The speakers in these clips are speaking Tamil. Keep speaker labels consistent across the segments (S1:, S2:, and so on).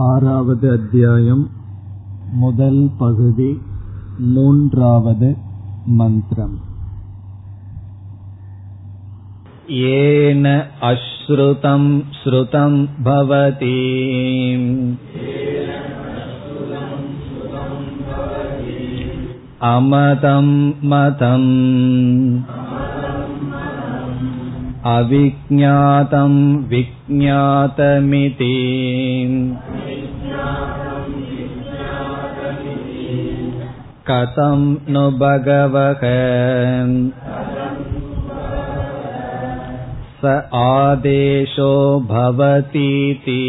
S1: ஆறாவது அத்தியாயம் முதல் பகுதி மூன்றாவது மந்திரம்
S2: येन अश्रुतं श्रुतं भवति अमतं मतम् अविज्ञातं विज्ञातमिति कथं नु भगवः स आदेशो भवतीति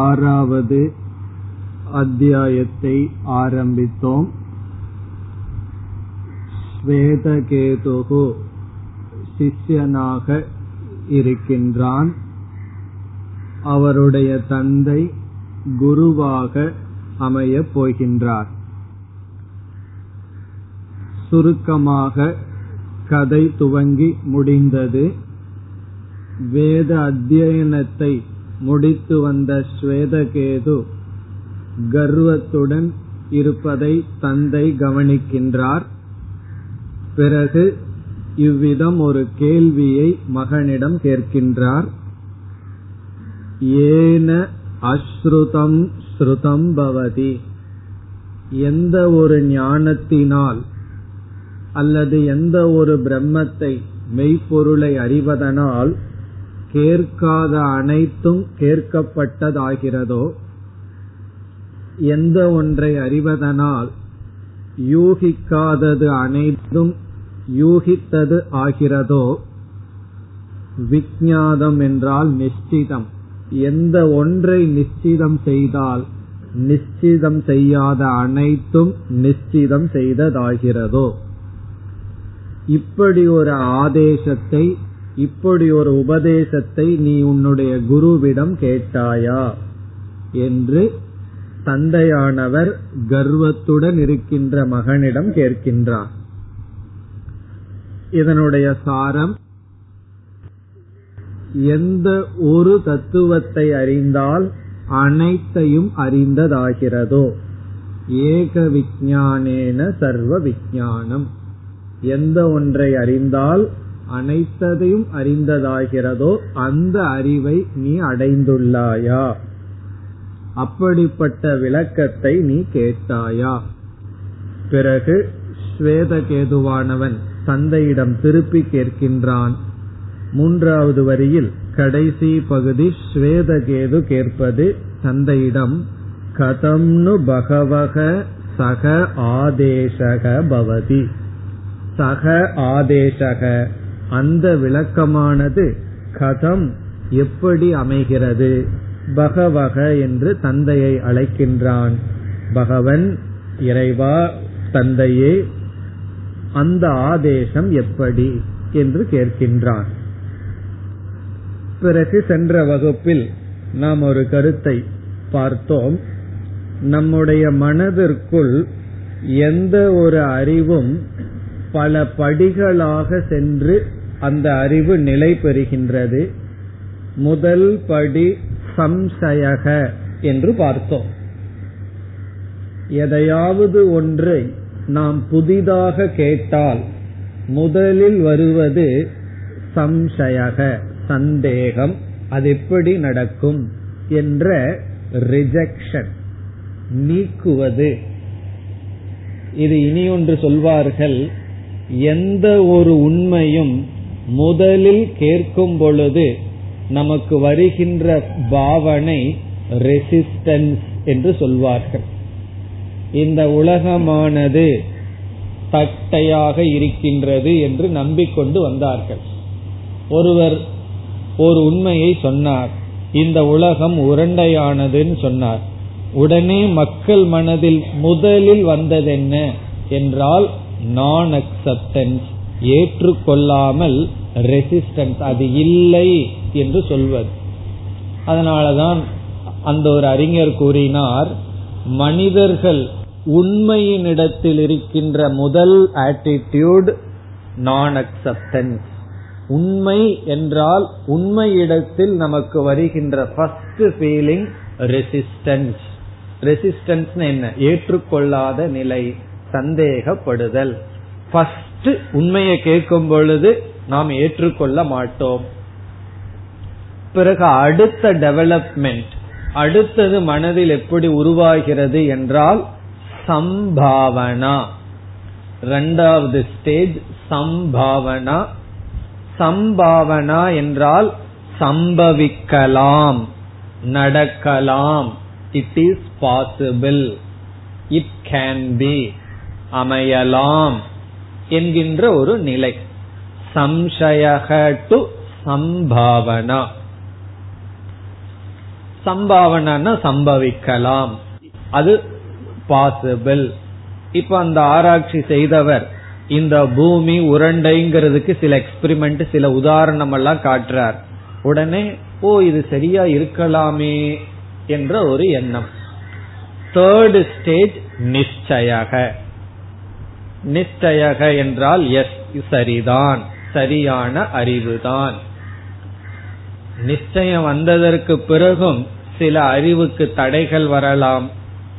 S1: ஆறாவது அத்தியாயத்தை ஆரம்பித்தோம் ஸ்வேதகேதுகு சிஷ்யனாக இருக்கின்றான் அவருடைய தந்தை குருவாக அமையப் போகின்றார். சுருக்கமாக கதை துவங்கி முடிந்தது. வேத அத்தியனத்தை முடித்து வந்த ஸ்வேதகேது கர்வத்துடன் இருப்பதை தந்தை கவனிக்கின்றார். பிறகு இவ்விதம் ஒரு கேள்வியை மகனிடம் கேட்கின்றார். ஏன அஸ்ருதம் ஸ்ருதம் பவதி. எந்த ஒரு ஞானத்தினால் அல்லது எந்த ஒரு பிரம்மத்தை மெய்ப்பொருளை அறிவதனால் கேட்காத அனைத்தும் கேட்கப்பட்டதாகிறதோ எந்த ஒன்றை அறிவதனால் யூகிக்காதது அனைத்தும் யூகித்தது ஆகிறதோ விஞ்ஞாதம் என்றால் நிஷ்டிதம். எந்த ஒன்றை நிச்சிதம் செய்தால் நிச்சிதம் செய்யாத அனைத்தும் நிச்சிதம் செய்ததாகிறதோ. இப்படி ஒரு ஆதேசத்தை இப்படி ஒரு உபதேசத்தை நீ உன்னுடைய குருவிடம் கேட்டாயா என்று தந்தையானவர் கர்வத்துடன் இருக்கின்ற மகனிடம் கேட்கின்றார். இதனுடைய சாரம் எந்த ஒரு தத்துவத்தை அறிந்தால் அனைத்தையும் அறிந்ததாகிறதோ. ஏக விஞ்ஞானேன சர்வ விஞ்ஞானம் எந்த ஒன்றை அறிந்தால் அனைத்ததையும் அறிந்ததாகிறதோ அந்த அறிவை நீ அடைந்துள்ளாயா? அப்படிப்பட்ட விளக்கத்தை நீ கேட்டாயா? பிறகு ஸ்வேதகேதுவானவன் தந்தையிடம் திருப்பி கேட்கின்றான். மூன்றாவது வரியில் கடைசி பகுதி ஸ்வேதகேது கேட்பது தந்தையிடம். கதம்னு பகவக சக ஆதேசக பவதி. சக ஆதேசக. அந்த விளக்கமானது கதம் எப்படி அமைகிறது? பகவக என்று தந்தையை அழைக்கின்றான். பகவன் இறைவா தந்தையே அந்த ஆதேசம் எப்படி? என்று கேட்கின்றான். பிறகு சென்ற வகுப்பில் நாம் ஒரு கருத்தை பார்த்தோம். நம்முடைய மனதிற்குள் எந்த ஒரு அறிவும் பல படிகளாக சென்று அந்த அறிவு நிலை பெறுகின்றது. முதல் படி சம்சயக என்று பார்த்தோம். எதையாவது ஒன்றை நாம் புதிதாக கேட்டால் முதலில் வருவது சம்சயக. சந்தேகம். அது எப்படி நடக்கும் என்ற ரிஜெக்ஷன் நீக்குவது. இது இனி ஒன்று சொல்வார்கள் எந்த ஒரு உண்மையும் முதலில் கேட்கும் பொழுது நமக்கு வருகின்ற பாவனை ரெசிஸ்டன்ஸ் என்று சொல்வார்கள். இந்த உலகமானது தட்டையாக இருக்கின்றது என்று நம்பிக்கொண்டு வந்தார்கள். ஒருவர் ஒரு உண்மையை சொன்னார். இந்த உலகம் உருண்டையானதுன்னு சொன்னார். உடனே மக்கள் மனதில் முதலில் வந்ததென்ன? என்றால் நான் அக்செப்டன்ஸ் ஏற்றுக்கொள்ளாமல் ரெசிஸ்டன்ஸ் அது இல்லை என்று சொல்வது. அதனாலதான் அந்த ஒரு அறிஞர் கூறினார் மனிதர்கள் உண்மையினிடத்தில் இருக்கின்ற முதல் ஆட்டிடியூட் நான் அக்செப்டன்ஸ் உண்மை என்றால் உண்மையிடத்தில் நமக்கு வருகின்ற ஃபர்ஸ்ட் ஃபீலிங் ரெசிஸ்டன்ஸ் ரெசிஸ்டன்ஸ் என்ன? ஏற்றுக்கொள்ளாத நிலை சந்தேகப்படுதல். ஃபர்ஸ்ட் உண்மையை கேட்கும் பொழுது நாம் ஏற்றுக்கொள்ள மாட்டோம். பிறகு அடுத்த டெவலப்மெண்ட் அடுத்தது மனதில் எப்படி உருவாகிறது என்றால் சம்பாவனா. இரண்டாவது ஸ்டேஜ் சம்பாவனா. சம்பாவனா என்றால் சம்பவிக்கலாம் நடக்கலாம். It is possible it can be அமையலாம் என்கின்ற ஒரு நிலை. சம்சயக டு சம்பாவனா. சம்பாவனா சம்பவிக்கலாம். அது பாசிபிள் இப்ப அந்த ஆராய்ச்சி செய்தவர் இந்த பூமி உருண்டைங்கிறதுக்கு சில எக்ஸ்பிரிமெண்ட் சில உதாரணம் எல்லாம் காட்டுறார். உடனே ஓ இது சரியா இருக்கலாமே என்ற ஒரு எண்ணம். Third stage நிச்சயக. நிச்சயக என்றால் எஸ் சரிதான். சரியான அறிவுதான். நிச்சயம் வந்ததற்கு பிறகும் சில அறிவுக்கு தடைகள் வரலாம்.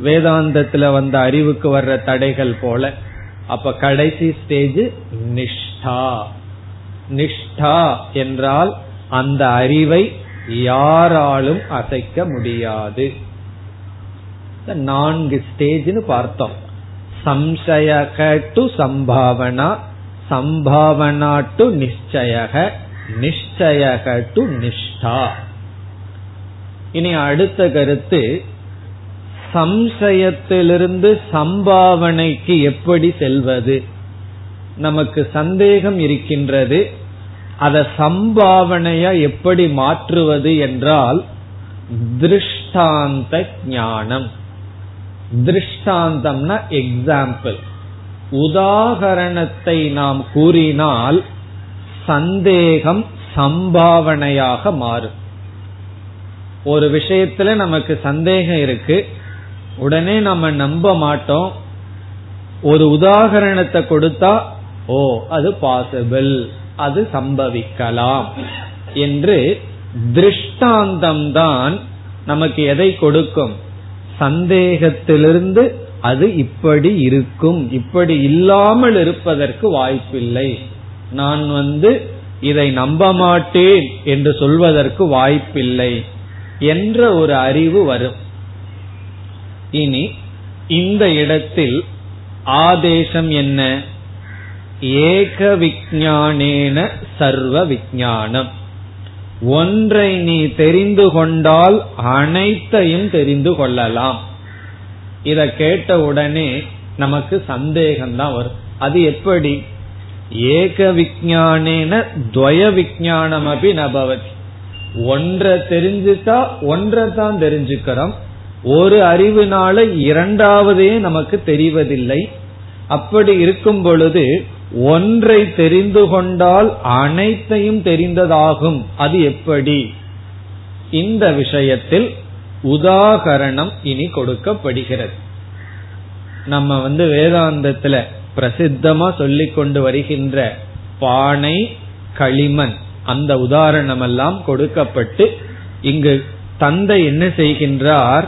S1: வேதாந்தத்துல வந்த அறிவுக்கு வர்ற தடைகள் போல. அப்ப கடைசி ஸ்டேஜ் நிஷ்டா. நிஷ்டா என்றால் அந்த அறிவை யாராலும் அசைக்க முடியாது. நான்கு ஸ்டேஜ்னு பார்த்தோம். சம்சயக டு சம்பாவனா சம்பாவனா டு நிச்சயக நிச்சயக டு நிஷ்டா. இனி அடுத்த கருத்து சம்சயத்திலிருந்து சம்பாவனைக்கு எப்படி செல்வது? நமக்கு சந்தேகம் இருக்கின்றது. அதை சம்பாவனையா எப்படி மாற்றுவது என்றால் திருஷ்டாந்த ஞானம். திருஷ்டாந்தம்னா எக்ஸாம்பிள் உதாகரணத்தை நாம் கூறினால் சந்தேகம் சம்பாவனையாக மாறும். ஒரு விஷயத்துல நமக்கு சந்தேகம் இருக்கு. உடனே நம்ம நம்ப மாட்டோம். ஒரு உதாகரணத்தை கொடுத்தா ஓ அது பாசிபிள் அது சம்பவிக்கலாம் என்று திருஷ்டாந்தம் தான் நமக்கு எதை கொடுக்கும்? சந்தேகத்திலிருந்து அது இப்படி இருக்கும். இப்படி இல்லாமல் இருப்பதற்கு வாய்ப்பில்லை. நான் வந்து இதை நம்ப மாட்டேன் என்று சொல்வதற்கு வாய்ப்பில்லை என்ற ஒரு அறிவு வரும். இனி இந்த இடத்தில் ஆதேசம் என்ன? ஏக விஜானேன சர்வ விஜானம் ஒன்றை நீ தெரிந்து கொண்டால் அனைத்தையும் தெரிந்து கொள்ளலாம். இத கேட்ட உடனே நமக்கு சந்தேகம்தான் வரும். அது எப்படி? ஏக விஜானேன துவய விஜானம் அபி நபவதி. ஒன்றை தெரிஞ்சுட்டா ஒன்றை தான் தெரிஞ்சுக்கிறோம். ஒரு அறிவுனால இரண்டாவதே நமக்கு தெரிவதில்லை. அப்படி இருக்கும் பொழுது ஒன்றை தெரிந்து கொண்டால் அனைத்தையும் தெரிந்ததாகும். அது எப்படி? இந்த விஷயத்தில் உதாகரணம் இனி கொடுக்கப்படுகிறது. நம்ம வந்து வேதாந்தத்துல பிரசித்தமா சொல்லிக் கொண்டு வருகின்ற பானை களிமண் அந்த உதாரணம் எல்லாம் கொடுக்கப்பட்டு இங்கு தந்தை என்ன செய்கின்றார்?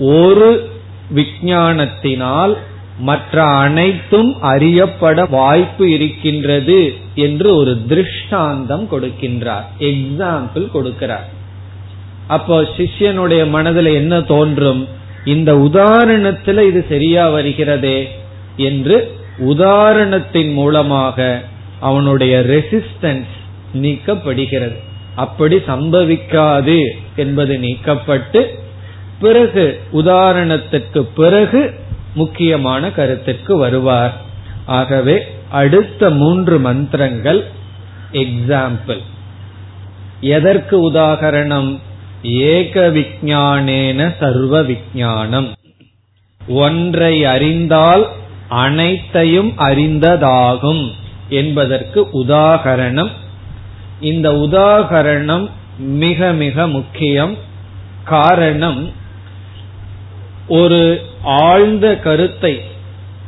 S1: ஒரு விஞ்ஞானத்தினால் மற்ற அனைத்தும் அறியப்பட வாய்ப்பு இருக்கின்றது என்று ஒரு திருஷ்டாந்தம் கொடுக்கின்றார். எக்ஸாம்பிள் கொடுக்கிறார். அப்போ சிஷ்யனுடைய மனதில் என்ன தோன்றும்? இந்த உதாரணத்துல இது சரியா வருகிறதே என்று உதாரணத்தின் மூலமாக அவனுடைய ரெசிஸ்டன்ஸ் நீக்கப்படுகிறது. அப்படி சம்பவிக்காது என்பது நீக்கப்பட்டு பிறகு உதாரணத்துக்கு பிறகு முக்கியமான கருத்துக்கு வருவார். ஆகவே அடுத்த மூன்று மந்திரங்கள் எக்ஸாம்பிள் எதற்கு உதாகரணம் ஏக விஜானேன சர்வ விஜானம் ஒன்றை அறிந்தால் அனைத்தையும் அறிந்ததாகும் என்பதற்கு உதாகரணம் இந்த உதாகரணம் மிக மிக முக்கியம். காரணம் ஒரு ஆழ்ந்த கருத்தை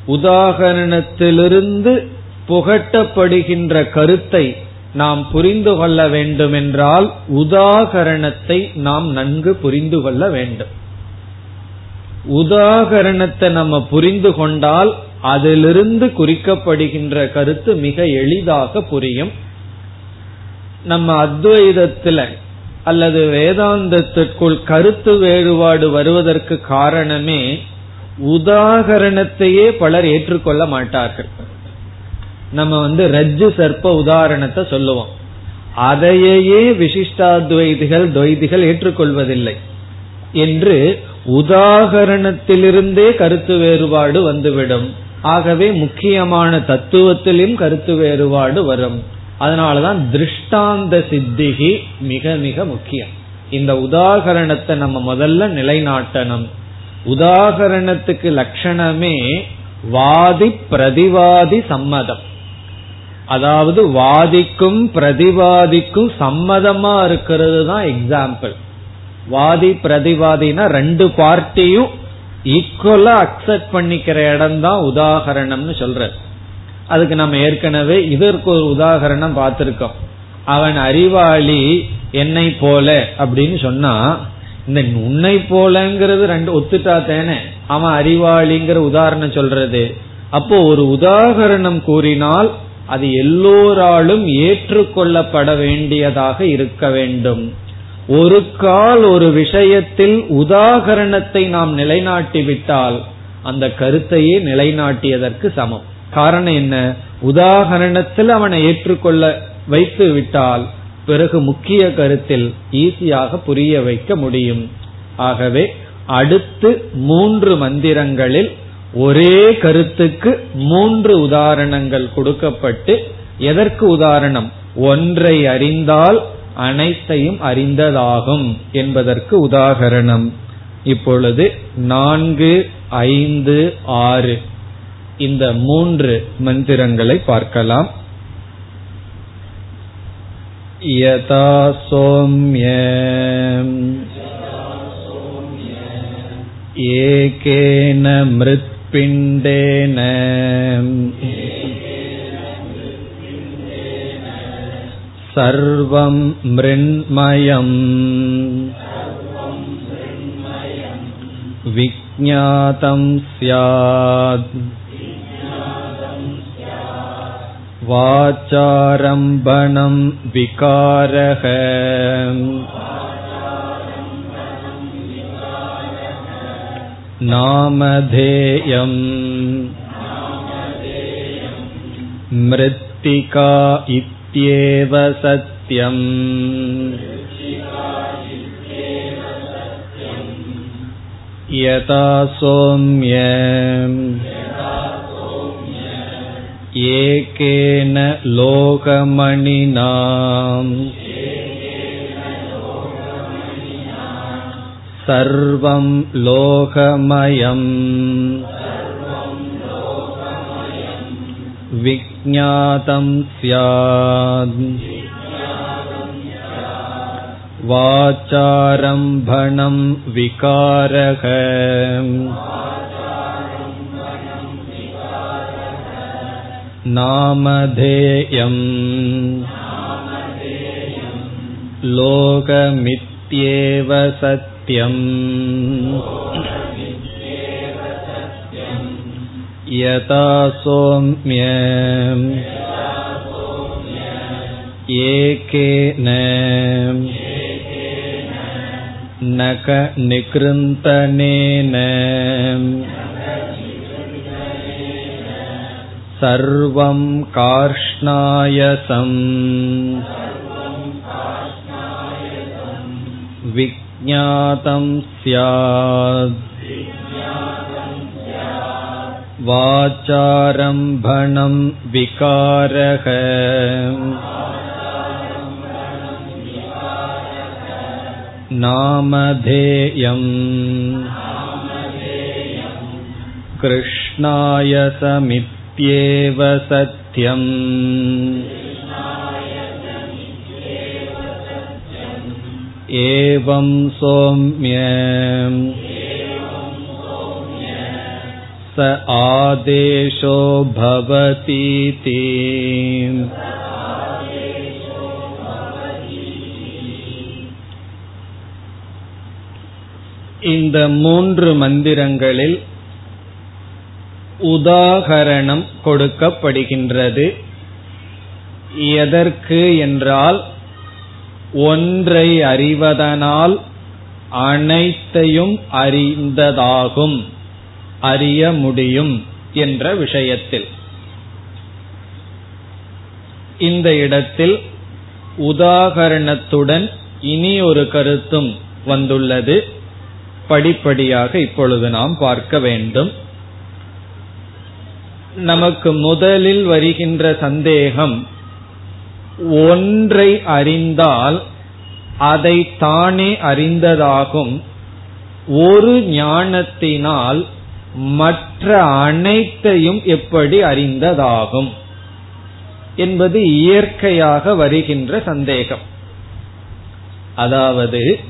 S1: உதாகரணத்திலிருந்து புகட்டப்படுகின்ற கருத்தை நாம் புரிந்து கொள்ள வேண்டுமென்றால் உதாகரணத்தை நாம் நன்கு புரிந்து கொள்ள வேண்டும். உதாகரணத்தை நம்ம புரிந்து கொண்டால் அதிலிருந்து குறிக்கப்படுகின்ற கருத்து மிக எளிதாக புரியும். நம்ம அத்வைதத்துல அல்லது வேதாந்தத்திற்குள் கருத்து வேறுபாடு வருவதற்கு காரணமே உதாகரணத்தையே பலர் ஏற்றுக்கொள்ள மாட்டார்கள். நம்ம வந்து ரஜ்ஜு சர்ப்ப உதாரணத்தை சொல்லுவோம். அதையே விசிஷ்டாத்வைதிகள் துவைதிகள் ஏற்றுக்கொள்வதில்லை என்று உதாகரணத்திலிருந்தே கருத்து வேறுபாடு வந்துவிடும். ஆகவே முக்கியமான தத்துவத்திலும் கருத்து வேறுபாடு வரும். அதனாலதான் திருஷ்டாந்த சித்திகி மிக மிக முக்கியம். இந்த உதாகரணத்தை நம்ம முதல்ல நிலைநாட்டணும். உதாகரணத்துக்கு லட்சணமே வாதி பிரதிவாதி சம்மதம். அதாவது வாதிக்கும் பிரதிவாதிக்கும் சம்மதமா இருக்கிறது தான் எக்ஸாம்பிள் வாதி பிரதிவாதினா ரெண்டு பார்ட்டியும் ஈக்குவலா அக்செப்ட் பண்ணிக்கிற இடம் தான் உதாகரணம்னு சொல்ற அதுக்கு நம்ம ஏற்கனவே இதற்கு ஒரு உதாகரணம் பார்த்திருக்கோம். அவன் அறிவாளி என்னை போல அப்படின்னு சொன்னா இந்த உன்னை போலங்கிறது ரெண்டு ஒத்துட்டா தானே? அவன் அறிவாளிங்கிற உதாரணம் சொல்றது. அப்போ ஒரு உதாகரணம் கூறினால் அது எல்லோராலும் ஏற்றுக்கொள்ளப்பட வேண்டியதாக இருக்க வேண்டும். ஒரு கால் ஒரு விஷயத்தில் உதாகரணத்தை நாம் நிலைநாட்டிவிட்டால் அந்த கருத்தையே நிலைநாட்டியதற்கு சமம். காரணம் என்ன? உதாகரணத்தில் அவனை ஏற்றுக்கொள்ள வைத்து விட்டால் பிறகு முக்கிய கருத்தில் ஈஸியாக புரிய வைக்க முடியும். ஆகவே அடுத்து மூன்று மந்திரங்களில் ஒரே கருத்துக்கு மூன்று உதாரணங்கள் கொடுக்கப்பட்டு எதற்கு உதாரணம்? ஒன்றை அறிந்தால் அனைத்தையும் அறிந்ததாகும் என்பதற்கு உதாகரணம் இப்பொழுது நான்கு ஐந்து ஆறு. இந்த மூன்று மந்திரங்களை பார்க்கலாம் யதா சோம்ய ஏகேன மிருத்பிண்டேன सर्वं मृण्मयम् विज्ञातं स्यात् वाचारम्भणं विकारः नामधेयम् मृत्तिका इत्येव सत्यम् यथा सौम्य एकेन लोकमणिना सर्वं लोकमयम् विज्ञातं स्यात् वाचारम्भणं विकारः नामधेयम् लोकमित्येव सत्यम् यथा सौम्य एकेन नक सर्वं कार्ष्णायसम् विज्ञातं स्यात् वाचारम्भणं विकारः नामधेयम् कृष्णायसमित्येव सत्यम् एवं सौम्य
S2: स आदेशो भवतीति
S1: இந்த மூன்று மந்திரங்களில் உதாகரணம் கொடுக்கப்படுகின்றது. எதற்கு என்றால் ஒன்றை அறிவதனால் அனைத்தையும் அறிந்ததாகும் அறிய முடியும் என்ற விஷயத்தில். இந்த இடத்தில் உதாகரணத்துடன் இனி ஒரு கருத்தும் வந்துள்ளது. படிப்படியாக இப்பொழுது நாம் பார்க்க வேண்டும். நமக்கு முதலில் வருகின்ற சந்தேகம் ஒன்றை அறிந்தால் அதை தானே அறிந்ததாகும். ஒரு ஞானத்தினால் மற்ற அனைத்தையும் எப்படி அறிந்ததாகும்? என்பது இயற்கையாக வருகின்ற சந்தேகம். அதாவது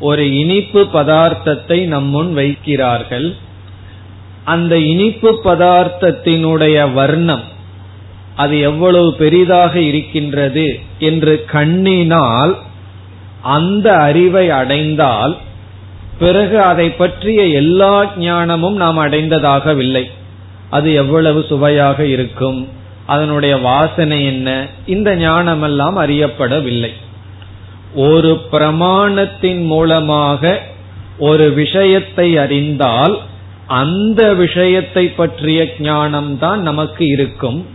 S1: ஒரு இனிப்பு பதார்த்தத்தை நம்முன் வைக்கிறார்கள். அந்த இனிப்பு பதார்த்தத்தினுடைய வர்ணம் அது எவ்வளவு பெரிதாக இருக்கின்றது என்று கண்ணினால் அந்த அறிவை அடைந்தால் பிறகு அதை பற்றிய எல்லா ஞானமும் நாம் அடைந்ததாகவில்லை. அது எவ்வளவு சுவையாக இருக்கும் அதனுடைய வாசனை என்ன இந்த ஞானமெல்லாம் அறியப்படவில்லை. ஒரு பிரமாணத்தின் மூலமாக ஒரு விஷயத்தை அறிந்தால் அந்த விஷயத்தை பற்றிய ஞானம் தான் நமக்கு இருக்கும்.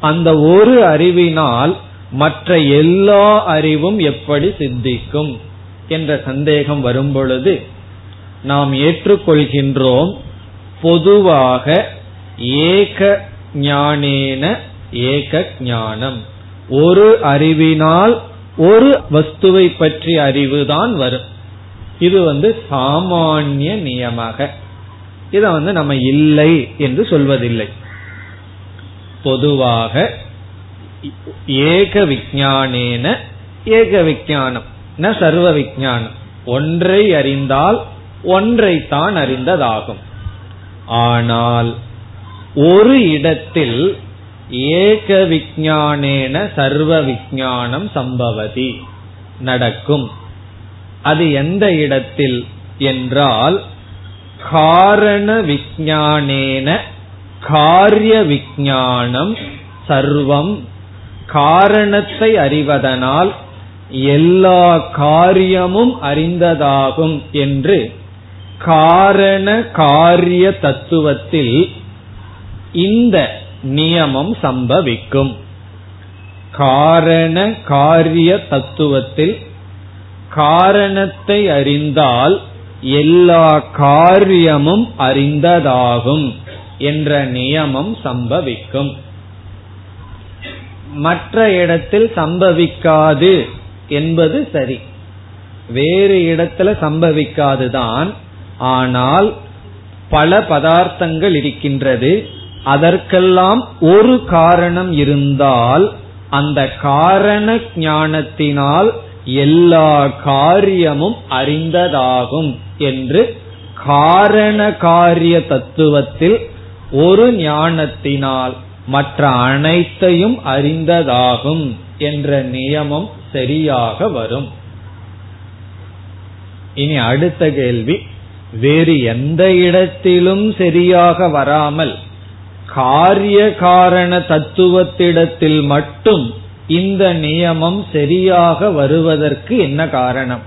S1: அந்த ஒரு அறிவினால் மற்ற எல்லா அறிவும் எப்படி சித்திக்கும் என்ற சந்தேகம் வரும்பொழுது நாம் ஏற்றுக்கொள்கின்றோம் பொதுவாக ஏக ஞானேன ஏக ஞானம். ஒரு அறிவினால் ஒரு வஸ்துவை பற்றிய அறிவுதான் வரும். இது வந்து சாமானிய நியமாக. இதை வந்து நம்ம இல்லை என்று சொல்வதில்லை. பொதுவாக ஏக விஜானேன ஏக விஜானம். ந சர்வ விஜானம். ஒன்றை அறிந்தால் ஒன்றைத்தான் அறிந்ததாகும். ஆனால் ஒரு இடத்தில் ஏக விஜானேன சர்வ விஜானம் சம்பவதி நடக்கும். அது எந்த இடத்தில் என்றால் காரண விஜானேன காரிய விஜானம் சர்வம். காரணத்தை அறிவதனால் எல்லா காரியமும் அறிந்ததாகும் என்று காரண காரிய தத்துவத்தில் இந்த நியமம் சம்பவிக்கும். காரண காரிய தத்துவத்தில் காரணத்தை அறிந்தால் எல்லா காரியமும் அறிந்ததாகும் என்ற நியமம் சம்பவிக்கும். மற்ற இடத்தில் சம்பவிக்காது என்பது சரி. வேறு இடத்துல சம்பவிக்காதுதான். ஆனால் பல பதார்த்தங்கள் இருக்கின்றது. அதற்கெல்லாம் ஒரு காரணம் இருந்தால் அந்த காரண ஞானத்தினால் எல்லா காரியமும் அறிந்ததாகும் என்று காரண காரிய தத்துவத்தில் ஒரு ஞானத்தினால் மற்ற அனைத்தையும் அறிந்ததாகும் என்ற நியமம் சரியாக வரும். இனி அடுத்த கேள்வி வேறு எந்த இடத்திலும் சரியாக வராமல் காரிய காரண தத்துவத்திடத்தில் மட்டும் இந்த நியமம் சரியாக வருவதற்கு என்ன காரணம்?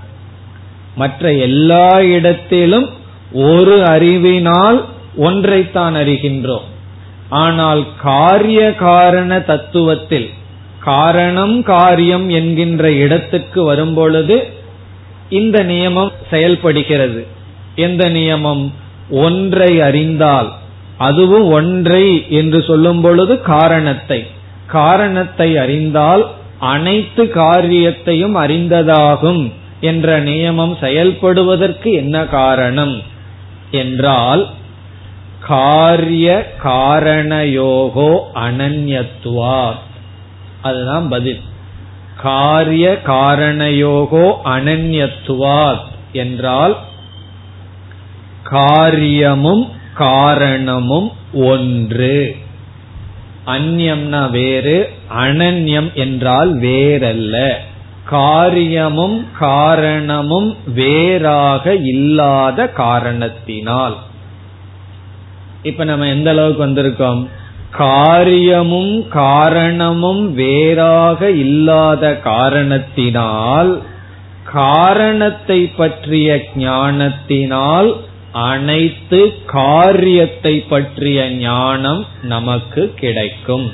S1: மற்ற எல்லா இடத்திலும் ஒரு அறிவினால் ஒன்றைத்தான் அறிகின்றோம். ஆனால் காரிய காரண தத்துவத்தில் காரணம் காரியம் என்கின்ற இடத்துக்கு வரும்பொழுது இந்த நியமம் செயல்படுகிறது. எந்த நியமம்? ஒன்றை அறிந்தால். அதுவும் ஒன்றை என்று சொல்லும் பொழுது காரணத்தை. காரணத்தை அறிந்தால் அனைத்து காரியத்தையும் அறிந்ததாகும் என்ற நியமம் செயல்படுவதற்கு என்ன காரணம்? என்றால் காரிய காரணயோகோ அனன்யத்துவா. அதுதான் பதில். காரிய காரணயோகோ அனன்யத்துவா என்றால் காரியமும் காரணமும் ஒன்று. அந்யம்னா வேறு அனன்யம் என்றால் வேறல்ல. காரியமும் காரணமும் வேறாக இல்லாத காரணத்தினால். இப்ப நம்ம எந்த அளவுக்கு வந்திருக்கோம்? காரியமும் காரணமும் வேறாக இல்லாத காரணத்தினால் காரணத்தை பற்றிய ஞானத்தினால் அனைத்து காரியத்தை பற்றிய ஞானம் நமக்கு கிடைக்கும்.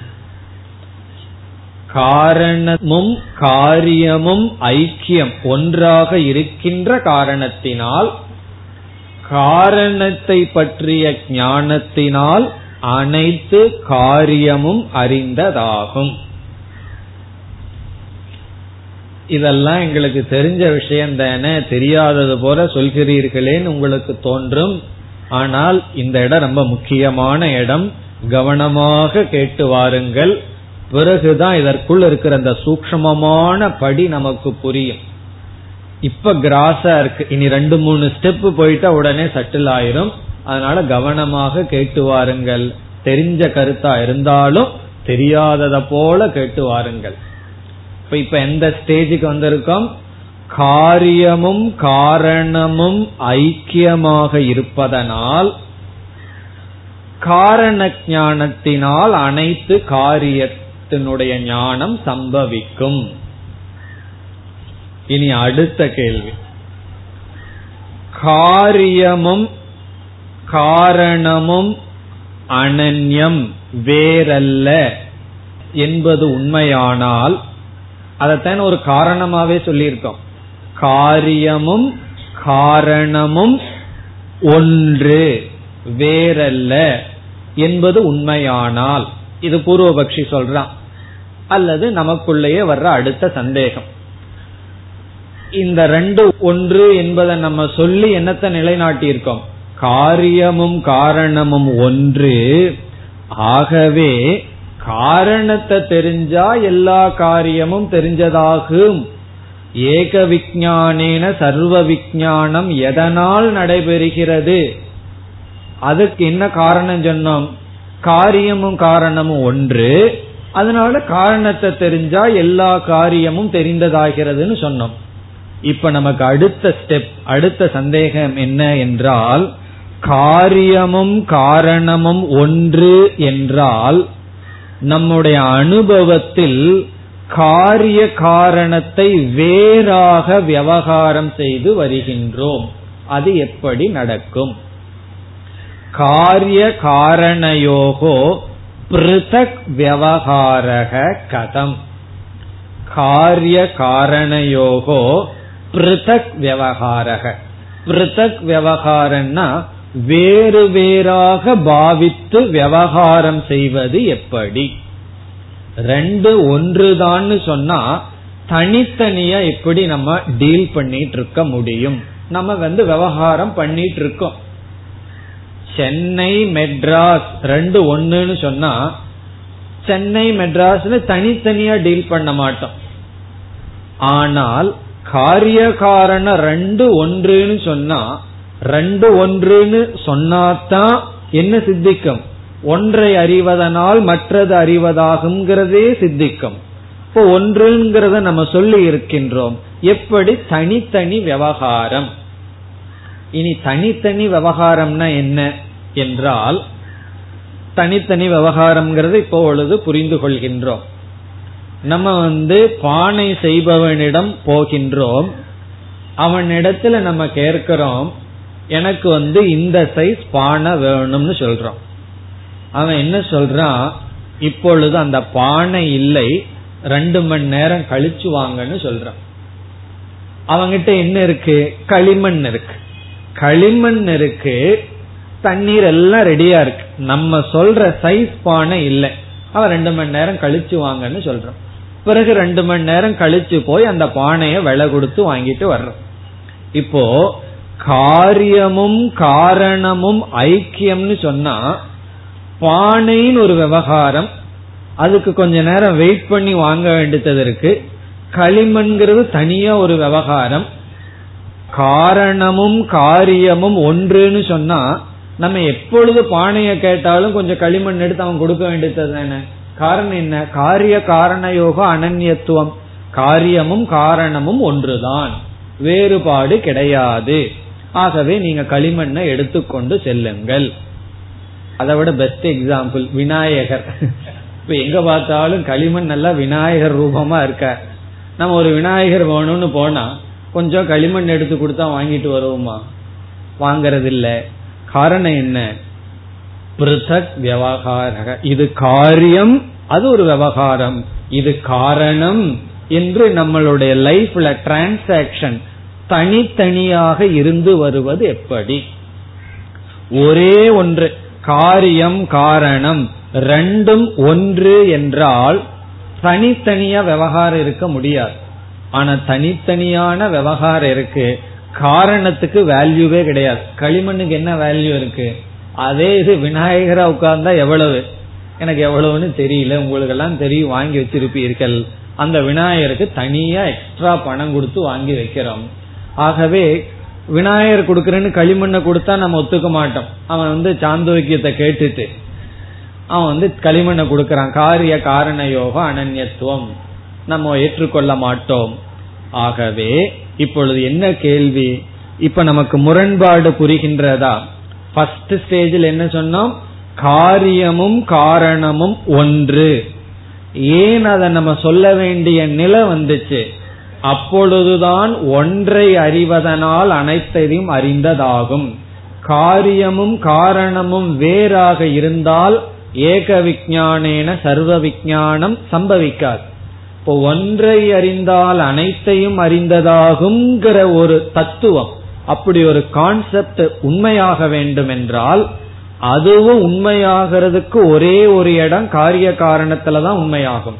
S1: காரணமும் காரியமும் ஐக்கியம் ஒன்றாக இருக்கின்ற காரணத்தினால் காரணத்தை பற்றிய ஞானத்தினால் அனைத்து காரியமும் அறிந்ததாகும். இதெல்லாம் எங்களுக்கு தெரிஞ்ச விஷயம் தானே தெரியாதது போல சொல்கிறீர்களேன்னு உங்களுக்கு தோன்றும். ஆனால் இந்த இடம் ரொம்ப முக்கியமான இடம். கவனமாக கேட்டு வாருங்கள். பிறகுதான் இதற்குள் இருக்கிற அந்த சூக்மமான படி நமக்கு புரியும். இப்ப கிராஸா இருக்கு. இனி ரெண்டு மூணு ஸ்டெப் போயிட்டா உடனே சட்டில் ஆயிரும். அதனால கவனமாக கேட்டு வாருங்கள். தெரிஞ்ச கருத்தா இருந்தாலும் தெரியாதத போல கேட்டு வாருங்கள். இப்ப இப்ப எந்த ஸ்டேஜுக்கு வந்திருக்கோம்? காரியமும் காரணமும் ஐக்கியமாக இருப்பதனால் காரண ஞானத்தினால் அனைத்து காரியத்தினுடைய ஞானம் சம்பவிக்கும். இனி அடுத்த கேள்வி. காரியமும் காரணமும் அனன்யம் வேறல்ல என்பது உண்மையானால் அதைத்தான் ஒரு காரணமாவே சொல்லியிருக்கோம். காரியமும் காரணமும் ஒன்று வேறல்ல என்பது உண்மையானால் இது பூர்வபக்ஷி சொல்றான். அல்லது நமக்குள்ளேயே வர்ற அடுத்த சந்தேகம். இந்த ரெண்டு ஒன்று என்பதை நம்ம சொல்லி என்னத்தை நிலைநாட்டியிருக்கோம்? காரியமும் காரணமும் ஒன்று. ஆகவே காரணத்தை தெரிஞ்சா எல்லா காரியமும் தெரிஞ்சதாகும். ஏக விஜானேன சர்வ விஜானம் எதனால் நடைபெறுகிறது? அதுக்கு என்ன காரணம் சொன்னோம்? காரியமும் காரணமும் ஒன்று. அதனால காரணத்தை தெரிஞ்சா எல்லா காரியமும் தெரிந்ததாகிறதுன்னு சொன்னோம். இப்ப நமக்கு அடுத்த ஸ்டெப் அடுத்த சந்தேகம் என்ன என்றால் காரியமும் காரணமும் ஒன்று என்றால் நம்முடைய அனுபவத்தில் காரிய காரணத்தை வேறாக விவகாரம் செய்து வருகின்றோம். அது எப்படி நடக்கும்? காரிய காரணயோகோ பிருதக் விவகாரக கதம். காரிய காரணயோகோ பிருதக் விவகாரக. பிருதக் விவகாரம்னா வேறு வேறாக பாவித்து விவகாரம் செய்வது எப்படி? ரெண்டு ஒன்றுதான்னு சொன்னா தனித்தனியா எப்படி நம்ம டீல் பண்ணிட்டு இருக்க முடியும்? நம்ம வந்து விவகாரம் பண்ணிட்டு இருக்கோம் சென்னை மெட்ராஸ் ரெண்டு ஒண்ணுன்னு சொன்னா சென்னை மெட்ராஸ்ல தனித்தனியா டீல் பண்ண மாட்டோம். ஆனால் காரிய காரண ரெண்டு ஒன்றுன்னு சொன்னா ரெண்டு ஒன்றுன்னு சொன்னாதான் என்ன சித்திக்கும்? ஒன்றை அறிவதனால் மற்றது அறிவதாகுங்கிறதே சித்திக்கும். இப்போ ஒன்றுங்கிறத நம்ம சொல்லி இருக்கின்றோம். எப்படி? தனித்தனி விவகாரம். இனி தனித்தனி விவகாரம்னா என்ன என்றால் தனித்தனி விவகாரம்ங்கிறது இப்பொழுது புரிந்து கொள்கின்றோம். நம்ம வந்து பானை செய்பவனிடம் போகின்றோம். அவனிடத்துல நம்ம கேட்கிறோம் எனக்கு வந்து இந்த சைஸ் பானை வேணும்னு சொல்றோம் அவன் என்ன சொல்றான்? இப்பொழுது அந்த பானை இல்லை ரெண்டு மணி நேரம் கழிச்சு வாங்கன்னு சொல்றான். அவங்கிட்ட என்ன இருக்கு? களிமண் இருக்கு. களிமண் இருக்கு தண்ணீர் எல்லாம் ரெடியா இருக்கு. நம்ம சொல்ற சைஸ் பானை இல்லை. அவன் ரெண்டு மணி நேரம் கழிச்சு வாங்கன்னு சொல்றான். பிறகு ரெண்டு மணி நேரம் கழிச்சு போய் அந்த பானைய விலை கொடுத்து வாங்கிட்டு வர்றோம் இப்போ காரியமும் காரணமும் ஐக்கியம்னு சொன்னா பானைன்னு ஒரு விவகாரம். அதுக்கு கொஞ்ச நேரம் வெயிட் பண்ணி வாங்க வேண்டியது இருக்கு. களிமண்கிறது தனியா ஒரு விவகாரம். காரணமும் காரியமும் ஒன்றுன்னு சொன்னா நம்ம எப்பொழுது பானையை கேட்டாலும் கொஞ்சம் களிமண் எடுத்து அவன் கொடுக்க வேண்டியது தானே? காரணம் என்ன? காரிய காரண யோகம் அனன்யத்துவம். காரியமும் காரணமும் ஒன்றுதான். வேறுபாடு கிடையாது. ஆகவே நீங்க களிமண்ணை எடுத்துக்கொண்டு செல்லுங்கள். அதை விட பெஸ்ட் எக்ஸாம்பிள் விநாயகர். இப்ப எங்க பார்த்தாலும் களிமண் நல்லா விநாயகர் ரூபமா இருக்க. நம்ம ஒரு விநாயகர் வேணும்னு போனா கொஞ்சம் களிமண் எடுத்து கொடுத்தா வாங்கிட்டு வருவோமா? வாங்கறது இல்ல காரணம் என்ன? பிருத்தக் விவகார இது காரியம் அது ஒரு விவகாரம். இது காரணம் என்று நம்மளுடைய லைஃப்ல டிரான்சாக்சன் தனித்தனியாக இருந்து வருவது எப்படி? ஒரே ஒன்று காரியம் காரணம் ரெண்டும் ஒன்று என்றால் தனித்தனியா விவகாரம் இருக்க முடியாது. ஆனா தனித்தனியான விவகாரம் இருக்கு காரணத்துக்கு வேல்யூவே கிடையாது. களிமண்ணுக்கு என்ன வேல்யூ இருக்கு? அதே இது விநாயகரா உட்கார்ந்தா எவ்வளவு? எனக்கு எவ்வளவுன்னு தெரியல உங்களுக்கு எல்லாம் தெரியும் வாங்கி வச்சிருப்பீர்கள். அந்த விநாயகருக்கு தனியா எக்ஸ்ட்ரா பணம் கொடுத்து வாங்கி வைக்கிறோம். ஆகவே விநாயகர் கொடுக்கறேன்னு களிமண்ணை கொடுத்தா நம்ம ஒத்துக்க மாட்டோம். அவன் வந்து சாந்தோக்கியத்தை கேட்டுட்டு அவன் வந்து களிமண்ணை கொடுக்கறான். காரிய காரண யோகம் அனன்யத்துவம். நம்ம ஏற்றுக்கொள்ள மாட்டோம். ஆகவே இப்பொழுது என்ன கேள்வி? இப்ப நமக்கு முரண்பாடு புரிகின்றதா? ஃபர்ஸ்ட் ஸ்டேஜில் என்ன சொன்னோம்? காரியமும் காரணமும் ஒன்று. ஏன் அதை நம்ம சொல்ல வேண்டிய நிலை வந்துச்சு? அப்பொழுதுதான் ஒன்றை அறிவதனால் அனைத்தையும் அறிந்ததாகும். காரியமும் காரணமும் வேறாக இருந்தால் ஏக விஜானேன சர்வ விஜானம் சம்பவிக்காது. இப்போ ஒன்றை அறிந்தால் அனைத்தையும் அறிந்ததாகுங்கிற ஒரு தத்துவம் அப்படி ஒரு கான்செப்ட் உண்மையாக வேண்டும் என்றால் அதுவும் உண்மையாகிறதுக்கு ஒரே ஒரு இடம் காரிய காரணத்துல தான் உண்மையாகும்.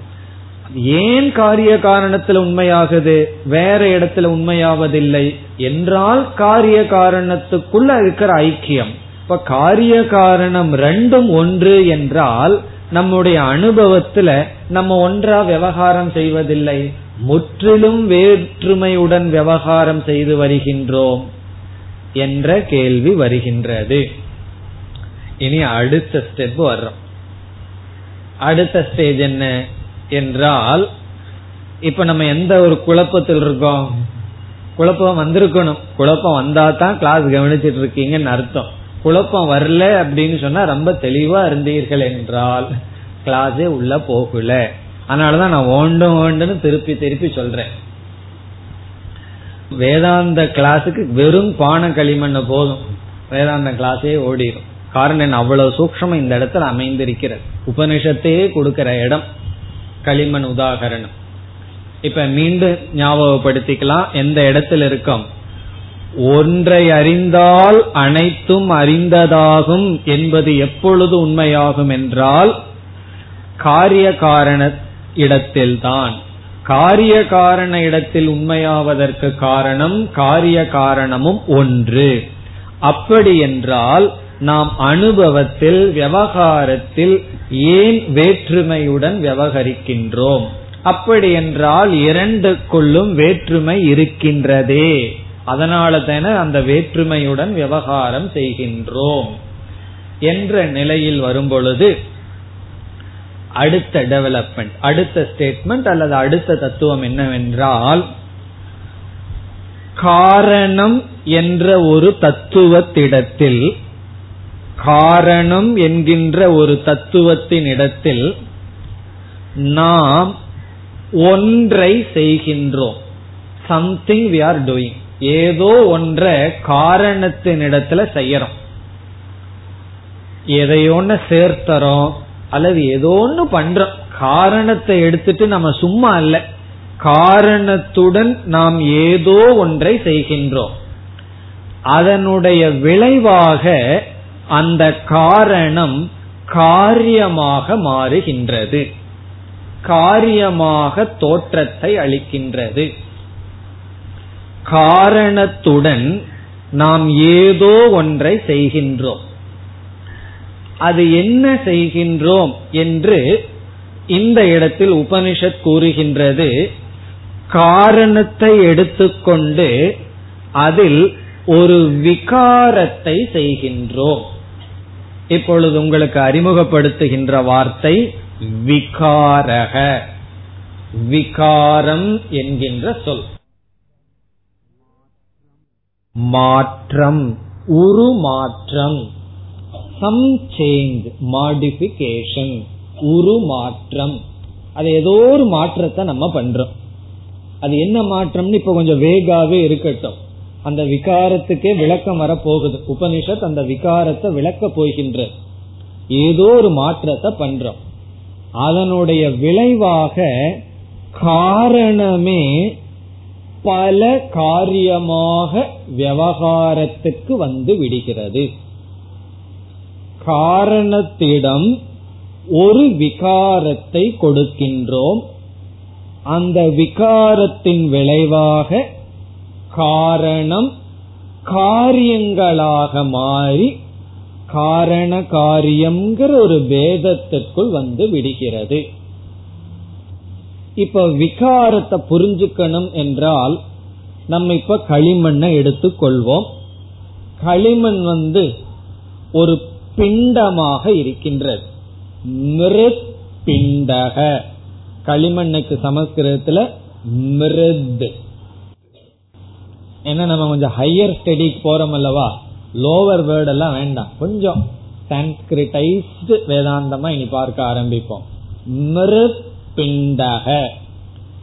S1: ஏன் காரிய காரணத்துல உண்மையாகுது? வேற இடத்துல உண்மையாவதில்லை. என்றால் காரிய காரணத்துக்குள்ள இருக்கிற ஐக்கியம். இப்ப காரிய காரணம் ரெண்டும் ஒன்று என்றால் நம்முடைய அனுபவத்துல நம்ம ஒன்றா விவகாரம் செய்வதில்லை. முற்றிலும் வேற்றுமையுடன் விவகாரம் செய்து வருகின்றோம் என்ற கேள்வி வருகின்றது. இனி அடுத்த ஸ்டெப் வர்றோம். அடுத்த ஸ்டேஜ் என்ன? என்றால் இப்ப நம்ம எந்த ஒரு குழப்பத்தில் இருக்கோம்? குழப்பம் வந்திருக்கணும். குழப்பம் வந்தா தான் கிளாஸ் கவனிச்சிட்டு இருக்கீங்கன்னு அர்த்தம். குழப்பம் வரல அப்படின்னு சொன்னா ரொம்ப தெளிவா இருந்தீர்கள் என்றால் கிளாஸே உள்ள போகல. அதனாலதான் நான் ஓண்டும் ஓண்டுன்னு திருப்பி திருப்பி சொல்றேன். வேதாந்த கிளாஸுக்கு வெறும் பான களிமண் போதும். வேதாந்த கிளாஸே ஓடிடும் காரணம் என்ன? அவ்வளவு சூக்ஷம் இந்த இடத்துல அமைந்திருக்கிறது. உபனிஷத்தையே கொடுக்கிற இடம். களிமண் உதாகரணம். இப்ப மீண்டும் ஞாபகப்படுத்திக்கலாம். எந்த இடத்துல இருக்கோம்? ஒன்றை அறிந்தால் அனைத்தும் அறிந்ததாகும் என்பது எப்பொழுது உண்மையாகும் என்றால் காரிய காரண இடத்தில்தான். காரிய காரண இடத்தில் உண்மையாவதற்கு காரணம் காரிய காரணமும் ஒன்று. அப்படி என்றால் நாம் அனுபவத்தில் விவகாரத்தில் ஏன் வேற்றுமையுடன் விவகரிக்கின்றோம்? அப்படி என்றால் இரண்டுக்குள்ளும் வேற்றுமை இருக்கின்றதே. அதனால தானே அந்த வேற்றுமையுடன் விவகாரம் செய்கின்றோம். என்ற நிலையில் வரும்பொழுது அடுத்த டெவலப்மெண்ட் அடுத்த ஸ்டேட்மெண்ட் அல்லது அடுத்த தத்துவம் என்னவென்றால் காரணம் என்ற ஒரு தத்துவத்திடத்தில் காரணம் என்கின்ற ஒரு தத்துவத்தின் இடத்தில் நாம் ஒன்றை செய்கின்றோம். சம்திங் வி ஆர் டூயிங் ஏதோ ஒன்றை காரணத்தின் இடத்துல செய்யறோம். எதையோன்னு சேர்த்தறோம் அல்லது ஏதோ ஒன்று பண்றோம். காரணத்தை எடுத்துட்டு நம்ம சும்மா அல்ல. காரணத்துடன் நாம் ஏதோ ஒன்றை செய்கின்றோம். அதனுடைய விளைவாக அந்த காரணம் காரியமாக மாறுகின்றது. காரியமாக தோற்றத்தை அளிக்கின்றது. காரணத்துடன் நாம் ஏதோ ஒன்றை செய்கின்றோம். அது என்ன செய்கின்றோம் என்று இந்த இடத்தில் உபனிஷத் கூறுகின்றது. காரணத்தை எடுத்துக்கொண்டு அதில் ஒரு விகாரத்தை செய்கின்றோம். இப்பொழுது உங்களுக்கு அறிமுகப்படுத்துகின்ற வார்த்தை விகாரக. விகாரம் என்கின்ற சொல். மாற்றம் உருமாற்றம். சம் சேஞ்ச் மாடிபிகேஷன் உருமாற்றம். அது ஏதோ ஒரு மாற்றத்தை நம்ம பண்றோம். அது என்ன மாற்றம்னு இப்ப கொஞ்சம் வேகாவே இருக்கட்டும். அந்த விகாரத்துக்கே விளக்கம் வரப்போகுது. உபனிஷத் அந்த விகாரத்தை விளக்க போகின்ற ஏதோ ஒரு மாற்றத்தை பண்றோம். அதனுடைய விளைவாக காரணமே பல காரியமாக விவகாரத்துக்கு வந்து விடுகிறது. காரணத்திடம் ஒரு விகாரத்தை கொடுக்கின்றோம். அந்த விகாரத்தின் விளைவாக காரணம் காரியங்களாக மாறி காரண காரியம்ங்கிற ஒரு பேதத்திற்குள் வந்து விடுகிறது. இப்ப விகாரத்தை புரிஞ்சுக்கணும் என்றால் நம்ம இப்ப களிமண்ணை எடுத்துக்கொள்வோம். களிமண் வந்து ஒரு பிண்டமாக இருக்கின்றது. மிருத் பிண்டக களிமண்ணுக்கு சமஸ்கிருதத்துல மிருத். ஏன்னா நம்ம கொஞ்சம் ஹையர் ஸ்டடிக்கு போறோம் அல்லவா? லோவர் வேர்ட் எல்லாம் வேண்டாம். கொஞ்சம் சான்ஸ்கிரிட்டைஸ்டு வேதாந்தமா இனி பார்க்க ஆரம்பிப்போம். மிருப்பிண்டக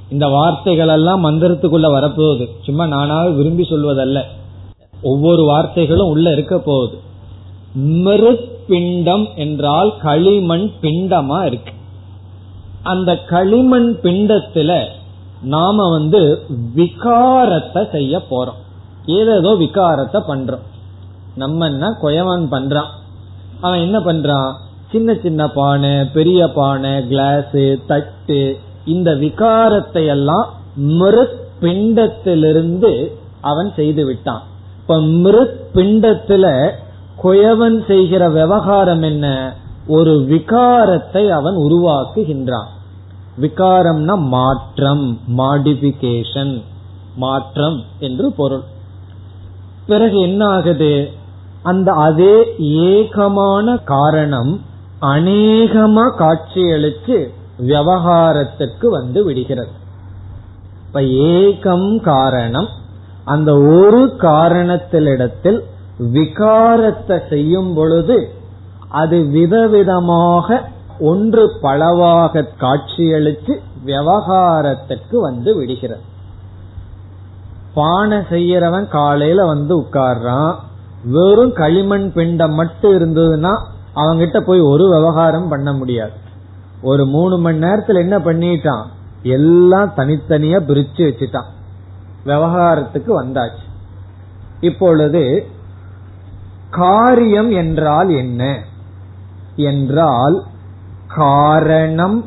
S1: இந்த வார்த்தைகள் எல்லாம் மந்திரத்துக்குள்ள வரப்போகுது. சும்மா நானாக விரும்பி சொல்வதல்ல. ஒவ்வொரு வார்த்தைகளும் உள்ள இருக்க போகுது. மிருப்பிண்டம் என்றால் களிமண் பிண்டமா இருக்கு. அந்த களிமண் பிண்டத்துல நாம வந்து விகாரத்தை செய்ய போறோம். ஏதேதோ விகாரத்தை பண்றோம். நம்ம என்ன கொயவன் பண்றான்? அவன் என்ன பண்றான்? சின்ன சின்ன பானை பெரிய பானை கிளாஸ் தட்டு இந்த விகாரத்தை எல்லாம் மிருத் பிண்டத்திலிருந்து அவன் செய்து விட்டான். இப்ப மிருத் பிண்டத்துல குயவன் செய்கிற விவகாரம் என்ன? ஒரு விகாரத்தை அவன் உருவாக்குகின்றான். விகாரம்னா மாற்றம் மாடிபிகேஷன் மாற்றம் என்று பொருள். பிறகு என்ன ஆகுது அந்த அதே ஏகமான காரணம் அநேகமா காட்சியளிச்சு விவகாரத்துக்கு வந்து விடுகிறது. இப்ப ஏகம் காரணம் அந்த ஒரு காரணத்திலிடத்தில் விகாரத்தை செய்யும் பொழுது அது விதவிதமாக ஒன்று பலவாக காட்சியளித்து விவகாரத்துக்கு வந்து விடுகிறது பானை செய்யறவன் காலையில வந்து உட்கார்றான். வெறும் களிமண் பிண்டம் மட்டும் இருந்ததுன்னா அவங்கிட்ட போய் ஒரு விவகாரம் பண்ண முடியாது. ஒரு மூணு மணி நேரத்துல என்ன பண்ணிட்டான்? எல்லாம் தனித்தனியா பிரிச்சு வச்சுட்டான். விவகாரத்துக்கு வந்தாச்சு. இப்பொழுது காரியம் என்றால் என்ன? என்றால் காரணம்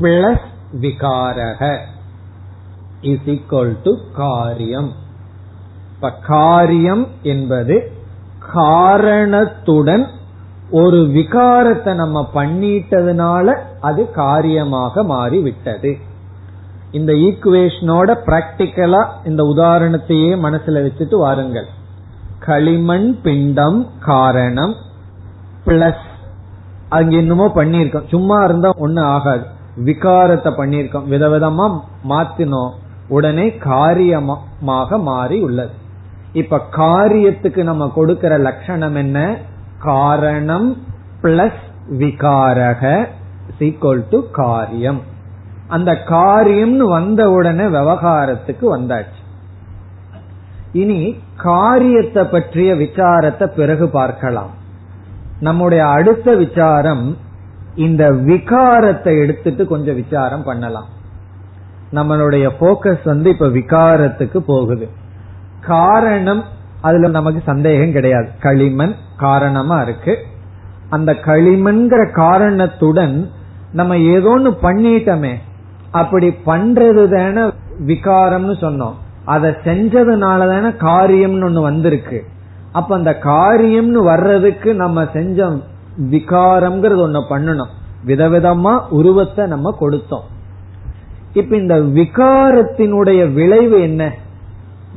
S1: பிளஸ் விகாரக. இஸ் ஈக்வல் டு காரியம். இப்ப காரியம் என்பது காரணத்துடன் ஒரு விகாரத்தை நம்ம பண்ணிட்டதுனால அது காரியமாக மாறிவிட்டது. இந்த ஈக்குவேஷனோட பிராக்டிக்கலா இந்த உதாரணத்தையே மனசுல வச்சுட்டு வாருங்கள். களிமண் பிண்டம் காரணம் பிளஸ் அங்க என்னமோ பண்ணிருக்கோம் சும்மா இருந்தா ஒண்ணு ஆகாது. விகாரத்தை பண்ணிருக்கோம் விதவிதமா மாத்தினோம். உடனே காரியமாக மாறி உள்ளது. இப்ப காரியத்துக்கு நம்ம கொடுக்கிற லட்சணம் என்ன? காரணம் பிளஸ் விகாரக சீக்வல் டு காரியம். அந்த காரியம்னு வந்த உடனே விவகாரத்துக்கு வந்தாச்சு. இனி காரியத்தை பற்றிய விசாரத்தை பிறகு பார்க்கலாம். நம்முடைய அடுத்த விசாரம் இந்த விகாரத்தை எடுத்துட்டு கொஞ்சம் விசாரம் பண்ணலாம். நம்மளுடைய போக்கஸ் வந்து இப்ப விகாரத்துக்கு போகுது. காரணம் அதுல நமக்கு சந்தேகம் கிடையாது. களிமண் காரணமா இருக்கு. அந்த களிமண்கிற காரணத்துடன் நம்ம ஏதோ ஒன்னு பண்ணிட்டோமே. அப்படி பண்றது தானே விகாரம்னு சொன்னோம். அதை செஞ்சதுனால தானே காரியம்னு ஒண்ணு வந்திருக்கு. அப்ப அந்த காரியம்னு வர்றதுக்கு நம்ம செஞ்ச விகாரம்ங்கிறது ஒண்ணு பண்ணணும். விதவிதமா உருவத்தை நம்ம கொடுத்தோம். இப்ப இந்த விகாரத்தினுடைய விளைவு என்ன?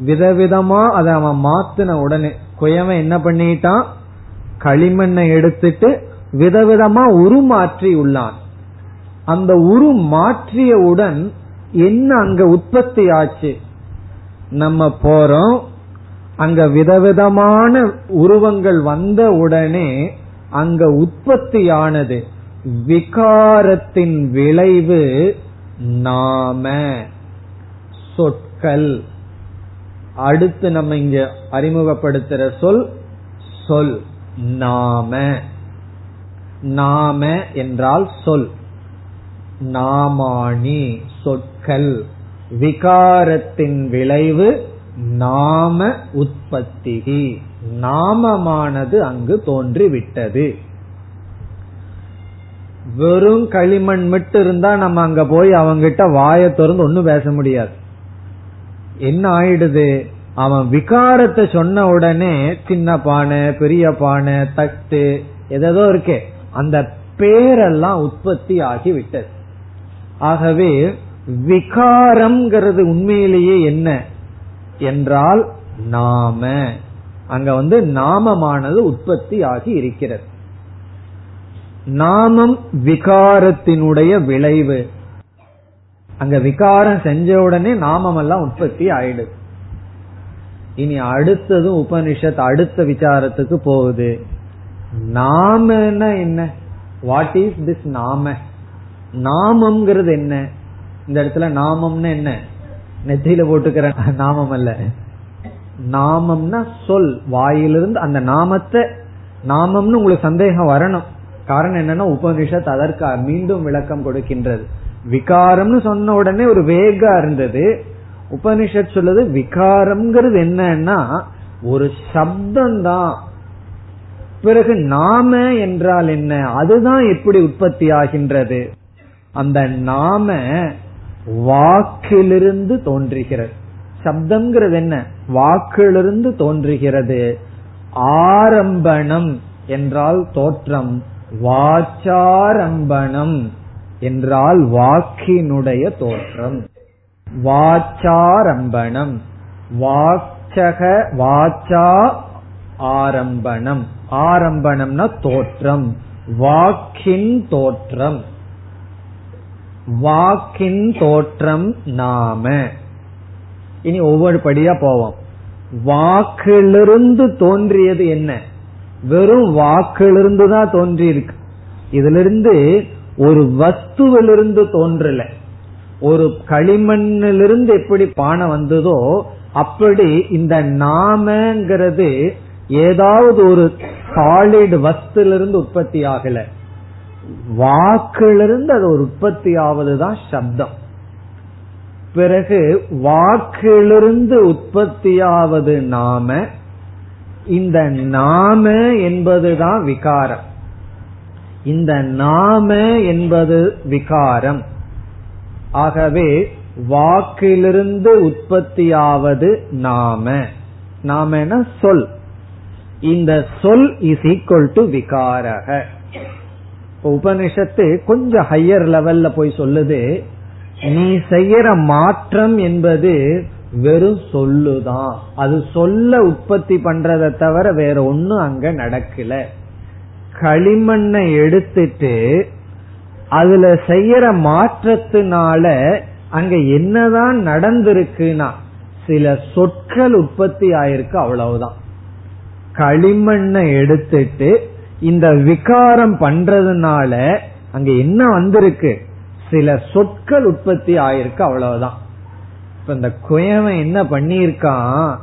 S1: விதவிதமா அதை அவன் மாத்தின உடனே குயவன் என்ன பண்ணிட்டான்? களிமண்ணை எடுத்துட்டு விதவிதமா உருமாற்றி உள்ளான். அந்த உரு மாற்றியவுடன் என்ன அங்க உற்பத்தி ஆச்சு? நம்ம போறோம் அங்க விதவிதமான உருவங்கள் வந்த உடனே அங்க உற்பத்தியானது விகாரத்தின் விளைவு நாம சொற்கள். அடுத்து நம்ம இங்க அறிமுகப்படுத்துற சொல் சொல் நாம. நாம என்றால் சொல். நாமானி சொற்கள். விகாரத்தின் விளைவு நாம உற்பத்தி நாமமானது அங்கு தோன்றிவிட்டது. வெறும் களிமண் மட்டும் இருந்தா நம்ம அங்க போய் அவங்கிட்ட வாய திறந்து ஒன்னும் பேச முடியாது. என்ன ஆயிடுது? அவன் விகாரத்தை சொன்ன உடனே சின்ன பானை பெரிய பானை தட்டு எதோ இருக்கே. அந்த பேரெல்லாம் உற்பத்தி ஆகி விட்டது ஆகவே விகாரம்ங்கிறது உண்மையிலேயே என்ன? என்றால் நாம. அங்க வந்து நாமமானது உற்பத்தி ஆகி இருக்கிறது. நாமம் விகாரத்தினுடைய விளைவு. அங்க விகாரம் செஞ்ச உடனே நாமம் எல்லாம் உற்பத்தி ஆயிடுது. இனி அடுத்ததும் உபனிஷத் அடுத்த விசாரத்துக்கு போகுது. நாமன்னா என்ன? வாட் இஸ் திஸ் நாம? நாமம்ங்கிறது என்ன? இந்த இடத்துல நாமம்னு என்ன? நெத்தியில போட்டுக்கிற நாமம் அல்ல நாமம்னா சொல். வாயிலிருந்து அந்த நாமத்தை நாமம்னு உங்களுக்கு சந்தேகம் வரணும். காரணம் என்னன்னா உபனிஷத் அதற்கு மீண்டும் விளக்கம் கொடுக்கின்றது. விகாரம்னு சொன்ன உடனே ஒரு வேகா இருந்தது. உபனிஷத் சொல்லுது விகாரம்ங்கிறது என்னன்னா ஒரு சப்தம் தான் பிறகு நாம என்றால் என்ன? அதுதான் எப்படி உற்பத்தி ஆகின்றது. அந்த நாம வாக்கிலிருந்து தோன்றுகிறது. சப்தம்ங்கிறது என்ன? வாக்கிலிருந்து தோன்றுகிறது. ஆரம்பணம் என்றால் தோற்றம் வாச்சாரம்பணம் என்றால் வாக்கினுடைய தோற்றம். வாச்சாரம்பணம் வாச்சக வாச்சா ஆரம்பணம். ஆரம்பணம்னா தோற்றம் வாக்கின் தோற்றம். வாக்கின் தோற்றம் நாம. இனி ஒவ்வொரு படியா போவோம். வாக்கிலிருந்து தோன்றியது என்ன? வெறும் வாக்கிலிருந்து தான் தோன்றி இருக்கு இதுல இருந்து ஒரு வஸ்துவிலிருந்து தோன்றல. ஒரு களிமண்ணிலிருந்து எப்படி பானை வந்ததோ அப்படி இந்த நாமங்கிறது ஏதாவது ஒரு சாலிட் வஸ்துலிருந்து உற்பத்தி ஆகல. வாக்கிலிருந்து அது ஒரு உற்பத்தி ஆவதுதான் சப்தம். பிறகு வாக்கிலிருந்து உற்பத்தியாவது நாம இந்த நாம என்பதுதான் விகாரம். இந்த நாம என்பது விகாரம். ஆகவே வாக்கிலிருந்து உற்பத்தியாவது நாம. நாம சொல். இந்த சொல் இஸ் ஈக்வல் டு விகாரக. உபனிஷத்து கொஞ்சம் ஹையர் லெவல்ல போய் சொல்லுது நீ செய்யற மாற்றம் என்பது வெறும் சொல்லுதான் அது சொல்ல உற்பத்தி பண்றதை தவிர வேற ஒன்னும் அங்க நடக்கல. களிமண்ணை எடுத்துட்டு அதுல செய்யற மாற்றத்தினால அங்க என்னதான் நடந்திருக்குன்னா சில சொற்கள் உற்பத்தி ஆயிருக்கு அவ்வளவுதான். களிமண்ணை எடுத்துட்டு இந்த விகாரம் பண்றதுனால அங்க என்ன வந்திருக்கு? சில சொற்கள் உற்பத்தி ஆயிருக்கு அவ்வளவுதான். இப்ப இந்த குயவன் என்ன பண்ணியிருக்கான்?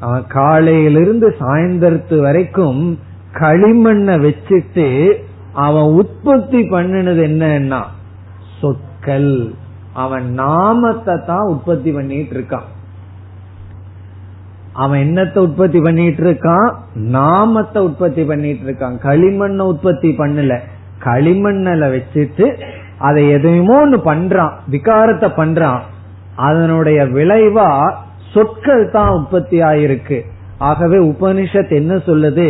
S1: அவன் காலையிலிருந்து சாயந்தரத்து வரைக்கும் களிமண்ணை வச்சுட்டு அவன் உற்பத்தி பண்ணினது என்னன்னா சொற்கள். அவன் நாமத்தை தான் உற்பத்தி பண்ணிட்டு இருக்கான். அவன் என்னத்தை உற்பத்தி பண்ணிட்டு இருக்கான் நாமத்தை உற்பத்தி பண்ணிட்டு இருக்கான் களிமண்ணை உற்பத்தி பண்ணல. களிமண்ணல வச்சுட்டு அதை எதையுமோ ஒண்ணு பண்றான். விகாரத்தை பண்றான். அதனுடைய விளைவா சொற்கள் தான் உற்பத்தி ஆயிருக்கு ஆகவே உபனிஷத் என்ன சொல்லுது?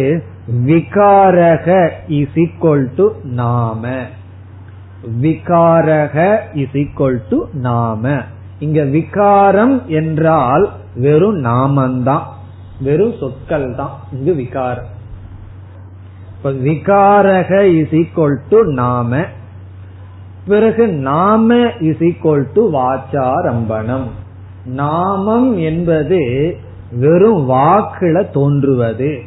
S1: விகாரக இஸ் ஈக்வல் டு நாம. விகாரக இஸ் ஈக்வல் டு நாம. இங்க விகாரம் என்றால் வெறும் நாமந்தான் வெறும் சொற்கள் தான் இங்கு விகாரம். விகாரக இஸ் ஈக்வல் டு நாம பிறகு நாம இஸ் ஈக்வல் டு வாச்சாரம்பணம். நாமம் என்பது வெறும் வாக்குல தோன்றுவது.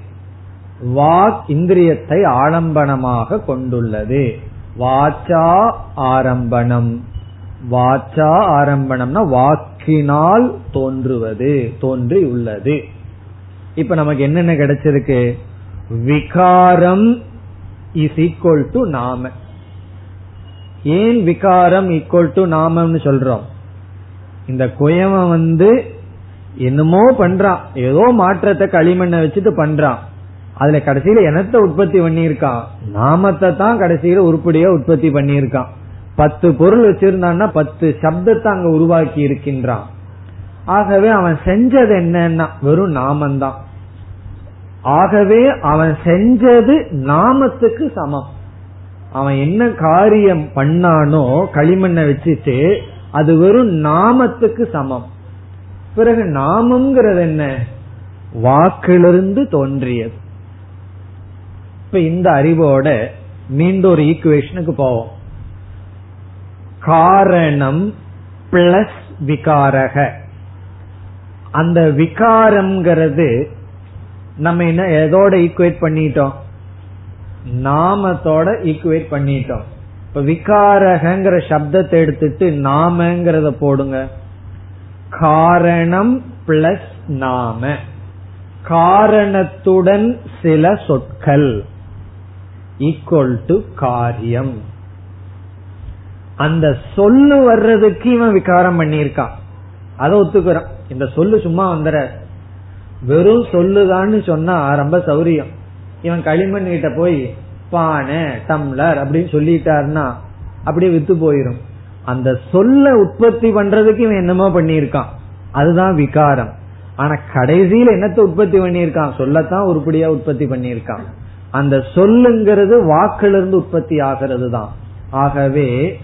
S1: வாக் இந்திரியத்தை ஆலம்பனமாக கொண்டுள்ளது. வாச்சா ஆரம்பணம். வாச்சா ஆரம்பணம்னா வாக்கினால் தோன்றுவது தோன்றி உள்ளது இப்ப நமக்கு என்னென்ன கிடைச்சிருக்கு? விகாரம் இஸ் ஈக்குவல் டு நாம. ஏன் விகாரம் ஈக்குவல் டு நாமம்னு சொல்றோம்? இந்த குயவன் வந்து என்னமோ பண்றான். ஏதோ மாற்றத்தை களிமண்ணை வச்சுட்டு பண்றான். அதுல கடைசியில எனத்தை உற்பத்தி பண்ணியிருக்கான். நாமத்தை தான் கடைசியில உருப்படியா உற்பத்தி பண்ணியிருக்கான். பத்து பொருள் வச்சிருந்தான்னா பத்து சப்தத்தை அங்க உருவாக்கி இருக்கின்றான். ஆகவே அவன் செஞ்சது என்னன்னா வெறும் நாமந்தான். ஆகவே அவன் செஞ்சது நாமத்துக்கு சமம். அவன் என்ன காரியம் பண்ணானோ களிமண்ணை வச்சுட்டு அது வெறும் நாமத்துக்கு சமம். பிறகு நாமம்ங்கிறது என்ன? வாக்கிலிருந்து தோன்றியது. இப்ப இந்த அறிவோட மீண்டும் ஒரு ஈக்குவேஷனுக்கு போவோம். காரணம் பிளஸ் விகாரக. அந்த விகாரம்ங்கிறது நம்ம என்ன எதோட ஈக்குவேட் பண்ணிட்டோம்? நாமத்தோட ஈக்குவேட் பண்ணிட்டோம். இப்ப விகாரகங்கிற சப்தத்தை எடுத்துட்டு நாமங்கிறத போடுங்க. காரணம் பிளஸ் நாம. காரணத்துடன் சில சொற்கள். ஈக்குவல் டு காரியம். அந்த சொல்லு வர்றதுக்கு இவன் விகாரம் பண்ணியிருக்கான் அதை ஒத்துக்கிறான். இந்த சொல்லு சும்மா வந்துற. வெறும் சொல்லுதான்னு சொன்னா ரொம்ப சௌரியம். இவன் களிமண் கிட்ட போய் பானை டம்ளர் அப்படின்னு சொல்லிட்டாருன்னா அப்படியே வித்து போயிரும். அந்த சொல்ல உற்பத்தி பண்றதுக்கு இவன் என்னமோ பண்ணியிருக்கான். அதுதான் விகாரம். ஆனா கடைசியில என்னத்தை உற்பத்தி பண்ணியிருக்கான்? சொல்லத்தான் உருப்படியா உற்பத்தி பண்ணியிருக்கான். அந்த சொல்லுங்கிறது வாக்கிலிருந்து உற்பத்தி ஆகிறது தான் ஆகவே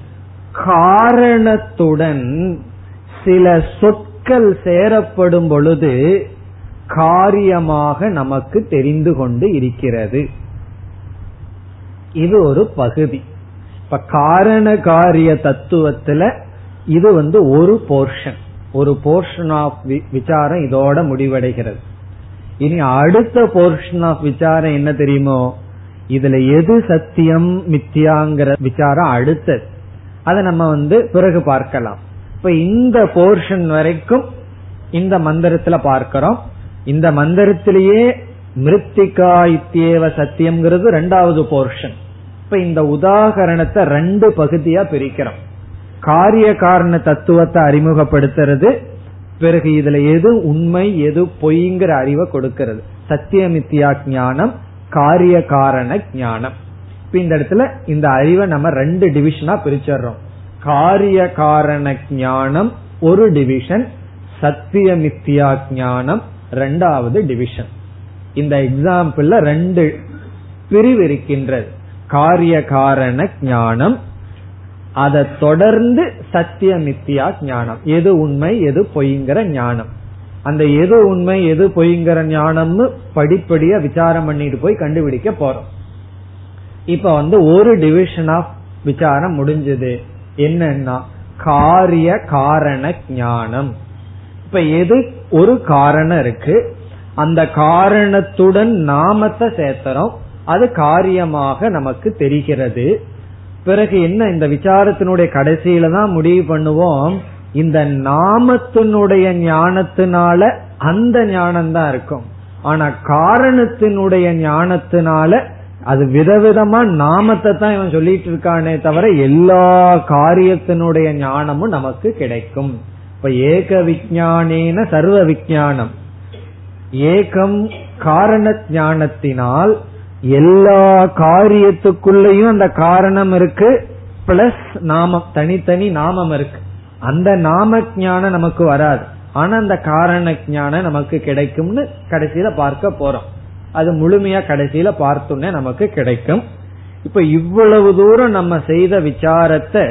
S1: காரணத்துடன் சில சொற்கள் சேரப்படும் பொழுது காரியமாக நமக்கு தெரிந்து கொண்டு இருக்கிறது. இது ஒரு பகுதி. இப்ப காரண காரிய தத்துவத்துல இது வந்து ஒரு போர்ஷன் ஒரு போர்ஷன் ஆஃப் விசாரம் இதோட முடிவடைகிறது. இனி அடுத்த போர்ஷன் ஆஃப் விசாரம் என்ன தெரியுமோ? இதுல எது சத்தியம் மித்தியாங்கிற விசாரம் அடுத்தது. அதை நம்ம வந்து பிறகு பார்க்கலாம். இப்ப இந்த போர்ஷன் வரைக்கும் இந்த மந்திரத்துல பார்க்கிறோம். இந்த மந்திரத்திலேயே மிருத்திகா இத்தியேவ சத்தியம்ங்கிறது ரெண்டாவது போர்ஷன் இப்ப இந்த உதாகரணத்தை ரெண்டு பகுதியா பிரிக்கிறோம். காரிய காரண தத்துவத்தை அறிமுகப்படுத்துறது பிறகு இதுல எது உண்மை எது பொய்ங்கிற அறிவை கொடுக்கிறது. சத்தியமித்தியா ஞானம் காரிய காரண ஞானம். இப்ப இந்த இடத்துல இந்த அறிவை நம்ம ரெண்டு டிவிஷனா பிரிச்சிடுறோம். காரிய காரண ஞானம் ஒரு டிவிஷன் சத்தியமித்தியா ஞானம் ரெண்டாவது டிவிஷன் இந்த எக்ஸாம்பிள்ல ரெண்டு பிரிவு இருக்கின்றது. காரிய காரண ஞானம் அதை தொடர்ந்து சத்தியமித்தியா ஞானம். எது உண்மை எது பொய்ங்கிற ஞானம். அந்த எது உண்மை எது பொய்ங்கிற ஞானம்னு படிப்படியா விசாரம் பண்ணிட்டு போய் கண்டுபிடிக்க போறோம். இப்ப வந்து ஒரு டிவிஷன் ஆஃப் விசாரம் முடிஞ்சது. என்னன்னா காரிய காரண ஞானம். இப்ப எது ஒரு காரணம் இருக்கு? அந்த காரணத்துடன் நாமத்தை சேர்த்துறோம். அது காரியமாக நமக்கு தெரிகிறது. பிறகு என்ன இந்த விசாரத்தினுடைய கடைசியில தான் முடிவு பண்ணுவோம். இந்த நாமத்தினுடைய ஞானத்தினால அந்த ஞானம் தான் இருக்கும். ஆனா காரணத்தினுடைய ஞானத்தினால அது விதவிதமா நாமத்தை தான் இவன் சொல்லிட்டு இருக்கானே தவிர எல்லா காரியத்தினுடைய ஞானமும் நமக்கு கிடைக்கும். இப்ப ஏக விஜானேன சர்வ விஜானம் ஏகம் காரண ஞானத்தினால் எல்லா காரியத்துக்குள்ளயும் அந்த காரணம் இருக்கு பிளஸ் நாமம் தனித்தனி நாமம் இருக்கு. அந்த நாம ஞானம் நமக்கு வராது. ஆனா அந்த காரண ஞானம் நமக்கு கிடைக்கும்னு கடைசியில பார்க்க போறோம். அது முழுமையா கடைசியில பார்த்தோன்னே நமக்கு கிடைக்கும். இப்ப இவ்வளவு தூரம் நம்ம செய்த விசாரத்தை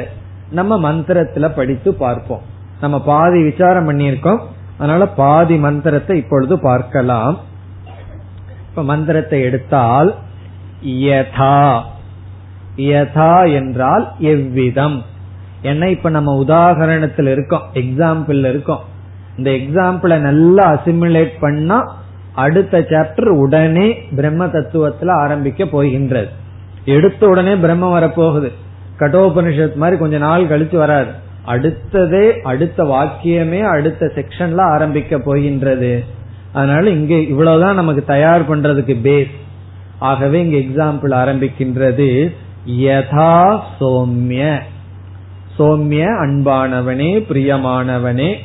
S1: நம்ம மந்திரத்துல படித்து பார்ப்போம். நம்ம பாதி விசாரம் பண்ணியிருக்கோம். அதனால பாதி மந்திரத்தை இப்பொழுது பார்க்கலாம். இப்ப மந்திரத்தை எடுத்தால் யதா. யதா என்றால் எவ்விதம்? என்ன இப்ப நம்ம உதாகரணத்தில் இருக்கோம் எக்ஸாம்பிள் இருக்கோம். இந்த எக்ஸாம்பிளை நல்லா அசிமுலேட் பண்ணா அடுத்த சாப்டர் உடனே பிரம்ம தத்துவத்துல ஆரம்பிக்க போகின்றது. எடுத்த உடனே பிரம்ம வரப்போகுது. கட்டோபனிஷத் மாதிரி கொஞ்ச நாள் கழிச்சு வராது. அடுத்ததே அடுத்த வாக்கியமே அடுத்த செக்ஷன்ல ஆரம்பிக்க போகின்றது. அதனால இங்க இவ்வளவுதான் நமக்கு தயார் பண்றதுக்கு பேஸ் ஆகவே இங்க எக்ஸாம்பிள் ஆரம்பிக்கின்றது. யதா சோம்ய. சோம்ய அன்பானவனே பிரியமானவனே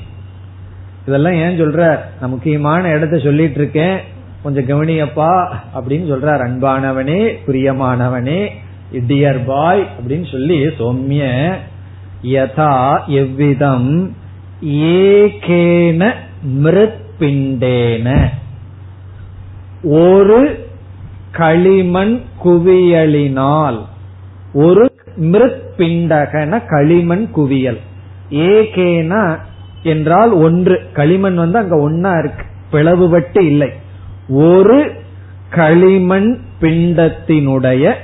S1: இதெல்லாம் ஏன் சொல்ற? நான் முக்கியமான இடத்த சொல்லிட்டு இருக்கேன். கொஞ்சம் கவனியப்பா அப்படின்னு சொல்றார். அன்பானவனே பிரியமானவனே டியர் பாய் அப்படின்னு சொல்லி சௌமிய யதா எவ்விதம் ஏகேன மிருத்பிண்டேன. ஒரு களிமண் குவியலினால் ஒரு மிருத்பிண்டகன களிமண் குவியல். ஏகேன என்றால் ஒன்று. களிமண் வந்து அங்க ஒன்னா இருக்கு. பிளவுபட்டு இல்லை. ஒரு களிமண் பிண்டத்தினுடைய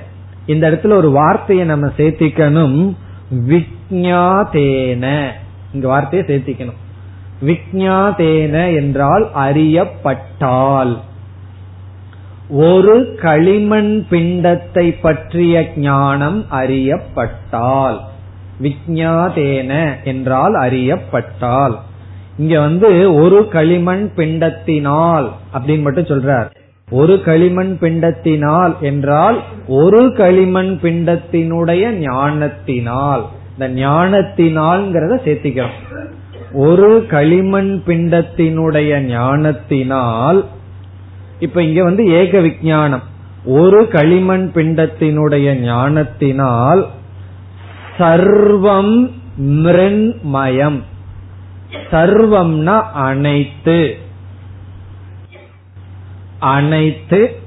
S1: இந்த இடத்துல ஒரு வார்த்தையை நம்ம சேர்த்திக்கணும். விக்ஞாதேன இங்க வார்த்தையை சேர்த்திக்கணும். விக்ஞாதேன என்றால் அறியப்பட்டால். ஒரு களிமண் பிண்டத்தை பற்றிய ஞானம் அறியப்பட்டால். விக்ஞாதேன என்றால் அறியப்பட்டால். இங்க வந்து ஒரு களிமண் பிண்டத்தினால் அப்படின்னு மட்டும் சொல்றார். ஒரு களிமண் பிண்டத்தினால் என்றால் ஒரு களிமண் பிண்டத்தினுடைய ஞானத்தினால். இந்த ஞானத்தினால்ங்கிறத சேர்த்திக்கிறோம் ஒரு களிமண் பிண்டத்தினுடைய ஞானத்தினால் இப்ப இங்க வந்து ஏக விஞ்ஞானம் ஒரு களிமண் பிண்டத்தினுடைய ஞானத்தினால் சர்வம் மிருண்மயம். சர்வம்னா அனைத்து. அனைத்து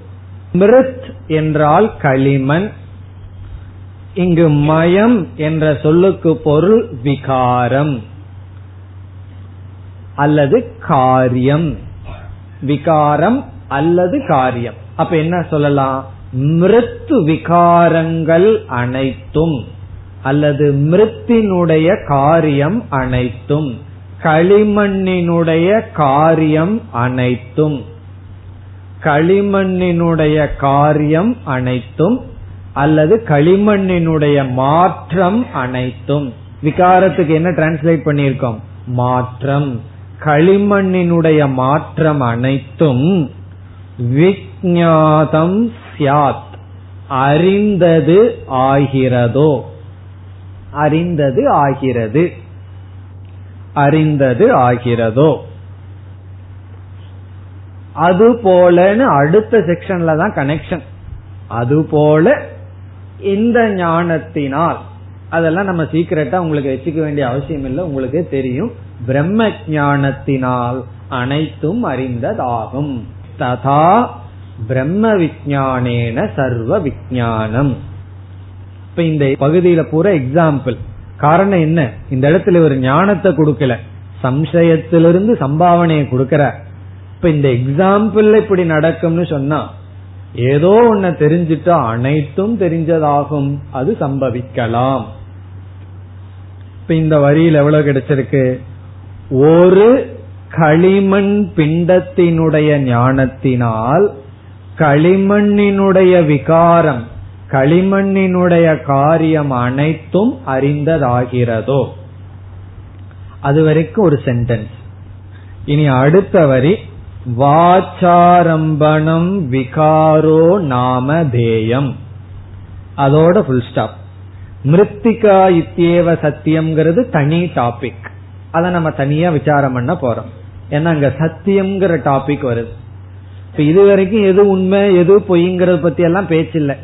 S1: மிருத் என்றால் களிமண். இங்கு மயம் என்ற சொல்லுக்கு பொருள் விகாரம். அல்லது காரியம். விகாரம் அல்லது காரியம். அப்ப என்ன சொல்லலாம்? மிருத்து விகாரங்கள் அனைத்தும். அல்லது மிருத்தினுடைய காரியம் அனைத்தும் களிமண்ணினுடைய காரியம் அனைத்தும் களிமண்ணினுடைய காரியம் அனைத்தும் அல்லது களிமண்ணினுடைய மாற்றம் அனைத்தும். விகாரத்துக்கு என்ன டிரான்ஸ்லேட் பண்ணியிருக்கோம்? மாற்றம். களிமண்ணினுடைய மாற்றம் அனைத்தும் விஜாதம் சியாத் அறிந்தது ஆகிறதோ? அறிந்தது ஆகிறது. அறிந்தது ஆகிறதோ. அது போலன்னு அடுத்த செக்ஷன்ல தான் கனெக்ஷன் அதுபோல இந்த ஞானத்தினால் அதெல்லாம் நம்ம சீக்கிரட்டா உங்களுக்கு வச்சுக்க வேண்டிய அவசியம் இல்லை உங்களுக்கு தெரியும். பிரம்ம ஞானத்தினால் அனைத்தும் அறிந்ததாகும். ததா பிரம்ம விஜானேன சர்வ விஜானம் இப்ப இந்த பகுதியில பூரா எக்ஸாம்பிள் காரணம் என்ன? இந்த இடத்துல ஒரு ஞானத்தை கொடுக்கல. சம்சயத்திலிருந்து சம்பாவனையை கொடுக்கற. இப்ப இந்த எக்ஸாம்பிள் இப்படி நடக்கும்னு சொன்னா ஏதோ ஒன்ன தெரிஞ்சிட்டா அனைத்தும் தெரிஞ்சதாகும். அது சம்பவிக்கலாம். இப்ப இந்த வரியில் எவ்வளவு கிடைச்சிருக்கு? ஒரு களிமண் பிண்டத்தினுடைய ஞானத்தினால் களிமண்ணினுடைய விகாரம் களிமண்ணினுடைய காரியம் அனைத்தும் அறிந்ததாகிறதோ? அது வரைக்கும் ஒரு சென்டென்ஸ் இனி அடுத்த வரி வாச்சாரம்பணம் விகாரோ நாம தேயம் அதோட ஃபுல் ஸ்டாப் மிருத்திகா இத்தியேவ சத்தியம்ங்கிறது தனி டாபிக் அதை நம்ம தனியா விசாரம் பண்ண போறோம். ஏன்னா அங்க சத்தியம்ங்கிற டாபிக் வருது. இப்ப இது வரைக்கும் எது உண்மை எது பொய்ங்கிறத பத்தி எல்லாம் பேச்சில்லை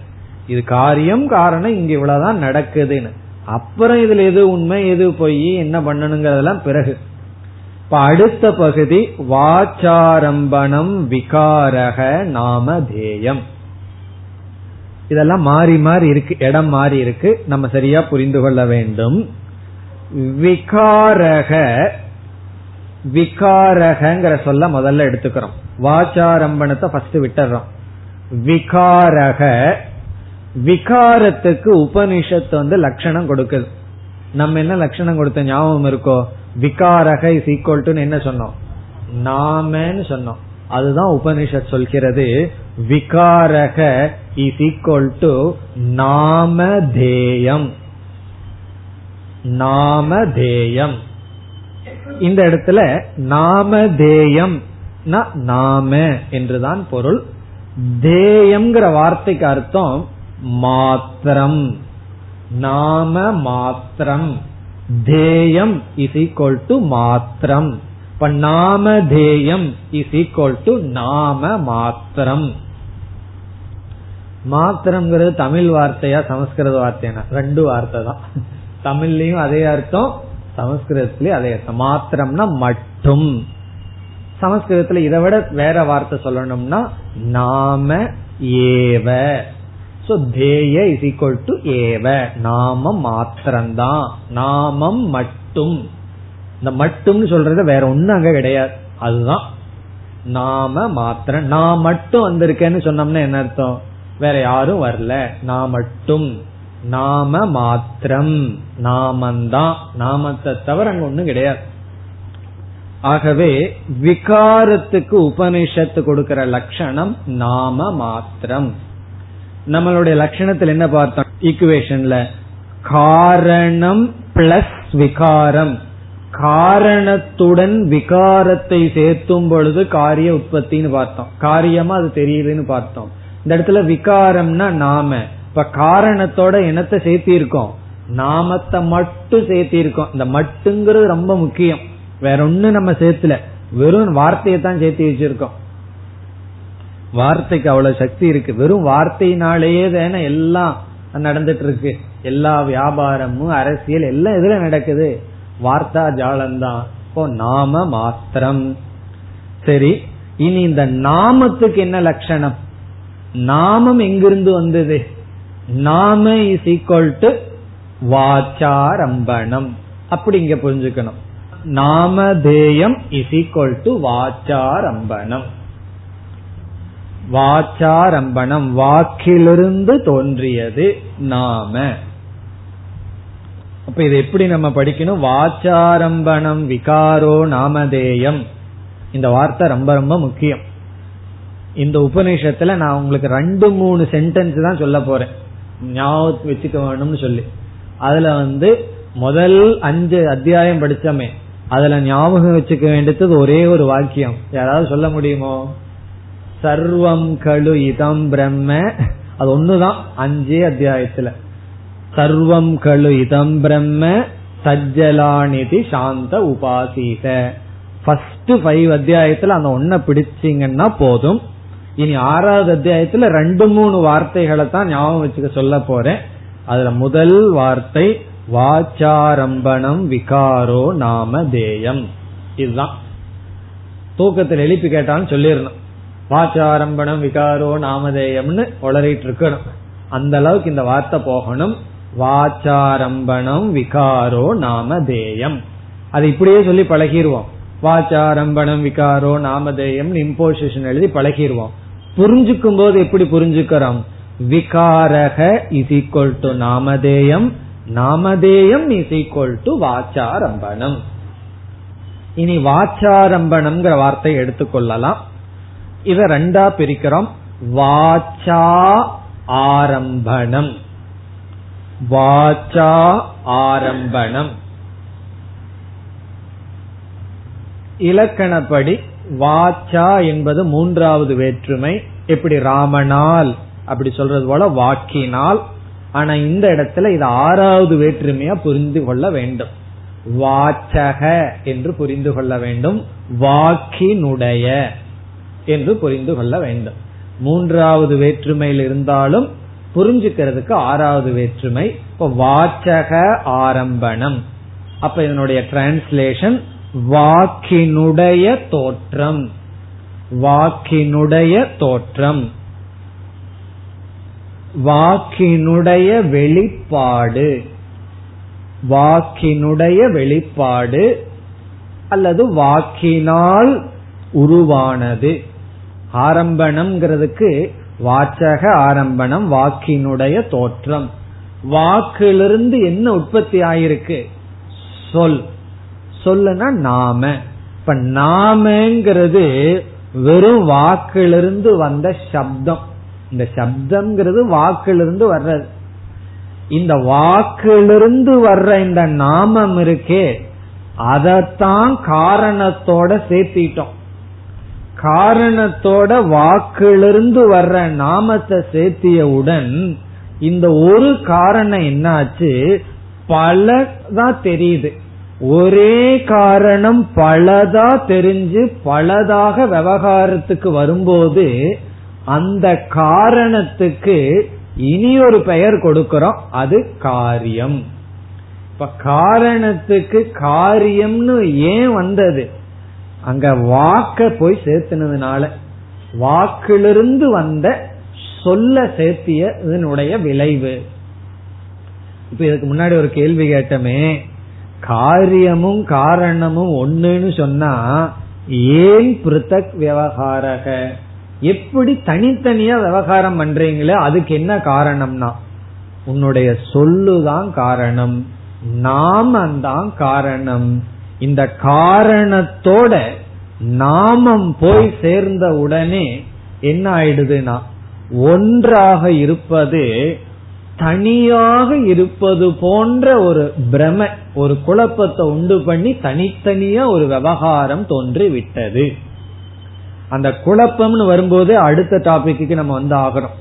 S1: இது காரியம் காரணம் இங்க இவ்வளவுதான் நடக்குதுன்னு. அப்புறம் இதுல எது உண்மை எது பொய் என்ன பண்ணணுங்கிறதெல்லாம் பிறகு. இப்ப அடுத்த பகுதி வாச்சாரம்பணம் விகாரக நாம தேயம். இதெல்லாம் மாறி மாறி இருக்கு இடம் மாறி இருக்கு. நம்ம சரியா புரிந்து கொள்ள வேண்டும். விகாரக விகாரகங்கிற சொல்ல முதல்ல எடுத்துக்கிறோம். வாச்சாரம்பணத்தை ஃபர்ஸ்ட் விட்டுறோம். விகாரக விகாரத்துக்கு உபனிஷத்து வந்து லட்சணம் கொடுக்குது. நம்ம என்ன லட்சணம் கொடுத்த ஞாபகம் இருக்கோ? விகாரக இஸ் ஈக்குவல் டு என்ன சொன்னோம்? நாமன்னு சொன்னோம். அதுதான் உபனிஷத் சொல்கிறது விகாரக இஸ் ஈக்குவல் டு நாமதேயம். நாமதேயம். இந்த இடத்துல நாமதேயம் நாம என்றுதான் பொருள். தேயம்ங்கிற வார்த்தைக்கு அர்த்தம் மாத்திரம். நாம மாத்திரம். தேயம் இஸ் ஈக்வல் டு மாத்திரம். இப்ப நாம தேயம் இஸ் ஈக்வல் டு நாம மாத்திரம். மாத்திரம்ங்கிறது தமிழ் வார்த்தையா சமஸ்கிருத வார்த்தையா ரெண்டு வார்த்தை தான். தமிழ்லயும் அதே அர்த்தம் சமஸ்கிருதத்திலயும் அதே அர்த்தம். மாத்திரம்னா மட்டும். சமஸ்கிருதத்துல இதை விட வேற வார்த்தை சொல்லணும்னா நாம ஏவ. சோ தேய இஸ் ஈக்வல் டு ஏவ நாமம் மாத்திரம்தான் நாமம் மட்டும் இந்த மட்டும்னு சொல்றது வேற ஒண்ணு அங்க கிடையாது. அதுதான். நாம மாத்திரம் நான் மட்டும் வந்திருக்கேன்னு சொன்னோம்னா என்ன அர்த்தம்? வேற யாரும் வரல. நான் மட்டும் நாம மாத்திரம் நாமந்தான் நாமத்தை தவிர அங்க ஒண்ணும் கிடையாது. ஆகவே விகாரத்துக்கு உபனிஷத்து கொடுக்கிற லட்சணம் நாம மாத்திரம். நம்மளுடைய லட்சணத்தில் என்ன பார்த்தோம்? ஈக்குவேஷன்ல காரணம் பிளஸ் விகாரம். காரணத்துடன் விகாரத்தை சேர்த்தும் பொழுது காரிய உற்பத்தின்னு பார்த்தோம். காரியமா அது தெரியுதுன்னு பார்த்தோம். இந்த இடத்துல விகாரம்னா நாம. இப்ப காரணத்தோட என்னத்தை சேர்த்திருக்கோம். நாமத்தை மட்டும் சேர்த்திருக்கோம். இந்த மட்டுங்கிறது ரொம்ப முக்கியம். வேற ஒண்ணு நம்ம சேர்த்துல. வெறும் வார்த்தையை தான் சேர்த்து வச்சிருக்கோம். வார்த்தைக்கு அவ்வளவு சக்தி இருக்கு. வெறும் வார்த்தையினாலேயே தானே எல்லாம் நடந்துட்டு இருக்கு எல்லா வியாபாரமும் அரசியல் எல்லாம் இதுல நடக்குது. வார்த்தா ஜாலம்தான். இப்போ நாம மாத்திரம். சரி இனி இந்த நாமத்துக்கு என்ன லட்சணம்? நாமம் எங்கிருந்து வந்தது? நாம இஸ் ஈக்வல் டு வாச்சாரம்பணம். அப்படி இங்க புரிஞ்சுக்கணும். நாமதேயம் இஸ் ஈக்வல் டு வாச்சாரம்பணம். வாச்சாரம்பணம் வாக்கிலிருந்து தோன்றியது நாம. அப்ப இது எப்படி நம்ம படிக்கணும்? வாச்சாரம்பணம் விகாரோ நாமதேயம். இந்த வார்த்தை ரொம்ப ரொம்ப முக்கியம். இந்த உபநிஷத்துல நான் உங்களுக்கு ரெண்டு மூணு சென்டென்ஸ் தான் சொல்ல போறேன். ஞாபகத்து வச்சுக்க வேணும்னு சொல்லி. அதுல வந்து முதல் அஞ்சு அத்தியாயம் படிச்சோமே. அதுல ஞாபகம் வச்சுக்க வேண்டியது ஒரே ஒரு வாக்கியம். யாராவது சொல்ல முடியுமோ? சர்வம் கழு இதம் பிரம்ம. அது ஒண்ணுதான் அஞ்சே அத்தியாயத்துல. சர்வம் கழு இதம் பிரம்ம சஜ்ஜலாநிதி சாந்த உபாசீத. ஃபர்ஸ்ட் ஃபைவ் அத்தியாயத்துல அந்த ஒன்ன பிடிச்சிங்கன்னா போதும். இனி ஆறாவது அத்தியாயத்துல ரெண்டு மூணு வார்த்தைகளை தான் ஞாபகம் வச்சுக்க சொல்ல போறேன். அதுல முதல் வார்த்தை வாச்சாரம்பணம் விகாரோ நாம தேயம். இதுதான். தூக்கத்தில் எழுப்பி கேட்டான்னு சொல்லிடணும். வாச்சாரம்பணம் விகாரோ நாமதேயம்னு உளறிட்டு இருக்கணும் அந்த அளவுக்கு இந்த வார்த்தை போகணும். வாச்சாரம்பணம் விகாரோ நாமதேயம். அது இப்படியே சொல்லி பழகிடுவோம் வாச்சாரம்பணம் விகாரோ நாமதேயம் இம்போசிஷன் எழுதி பழகிடுவோம் புரிஞ்சுக்கும் போது எப்படி புரிஞ்சுக்கிறோம்? விகாரக இஸ் ஈக்வல் டு நாமதேயம் நாமதேயம் இஸ் ஈக்வல் டு வாச்சாரம்பணம். இனி வாச்சாரம்பணம்ங்கிற வார்த்தை எடுத்துக்கொள்ளலாம். இத ரெண்டா பிரிக்கிறோம். வாச்சா ஆரம்பணம். வாச்சா ஆரம்பணம். இலக்கணப்படி வாச்சா என்பது மூன்றாவது வேற்றுமை. எப்படி ராமனால் அப்படி சொல்றது போல வாக்கினால். ஆனா இந்த இடத்துல இது ஆறாவது வேற்றுமையா புரிந்து கொள்ள வேண்டும். வாச்சக என்று புரிந்து கொள்ள வேண்டும். வாக்கினுடைய என்று புரிந்து கொள்ள வேண்டும். மூன்றாவது வேற்றுமையில் இருந்தாலும் புரிஞ்சுக்கிறதுக்கு ஆறாவது வேற்றுமை இப்ப வாச்சக ஆரம்பணம். அப்ப இதனுடைய டிரான்ஸ்லேஷன் வாக்கினுடைய தோற்றம். வாக்கினுடைய தோற்றம். வாக்கினுடைய வெளிப்பாடு. வாக்கினுடைய வெளிப்பாடு அல்லது வாக்கினால் உருவானது. ஆரம்பணம்ங்கிறதுக்கு வாச்சக ஆரம்பணம் வாக்கினுடைய தோற்றம். வாக்கிலிருந்து என்ன உற்பத்தி ஆயிருக்கு? சொல். சொல்லுனா நாம. இப்ப நாமங்கிறது வெறும் வாக்கிலிருந்து வந்த சப்தம். இந்த சப்தம்ங்கிறது வாக்கிலிருந்து வர்றது. இந்த வாக்கிலிருந்து வர்ற இந்த நாமம் இருக்கே அதத்தான் காரணத்தோட சேர்த்திட்டோம். காரணத்தோட வாக்கிலிருந்து வர்ற நாமத்தை சேர்த்தியவுடன் இந்த ஒரு காரணம் என்னாச்சு? பலதான் தெரியுது. ஒரே காரணம் பலதா தெரிஞ்சு பலதாக விவகாரத்துக்கு வரும்போது அந்த காரணத்துக்கு இனி ஒரு பெயர் கொடுக்கிறோம். அது காரியம். இப்ப காரணத்துக்கு காரியம்னு ஏன் வந்தது? அங்க வாக்க போய் சேர்த்துனதுனால வாக்கிலிருந்து வந்த சொல்ல சேர்த்திய இதனுடைய விளைவு. இப்ப இதுக்கு முன்னாடி ஒரு கேள்வி கேட்டமே காரியமும் காரணமும் ஒண்ணுன்னு சொன்னா ஏன் பிருத்தக் விவகாரக? எப்படி தனித்தனியா விவகாரம் பண்றீங்களே அதுக்கு என்ன காரணம்னா? உன்னுடைய சொல்லுதான் காரணம் நாமந்தான் காரணம். இந்த காரணத்தோட நாமம் போய் சேர்ந்த உடனே என்ன ஆயிடுதுன்னா ஒன்றாக இருப்பது தனியாக இருப்பது போன்ற ஒரு பிரம ஒரு குழப்பத்தை உண்டு பண்ணி தனித்தனியா ஒரு விவகாரம் தோன்றி விட்டது அந்த குழப்பம்னு வரும்போது அடுத்த டாபிக்கு நம்ம வந்து ஆகிறோம்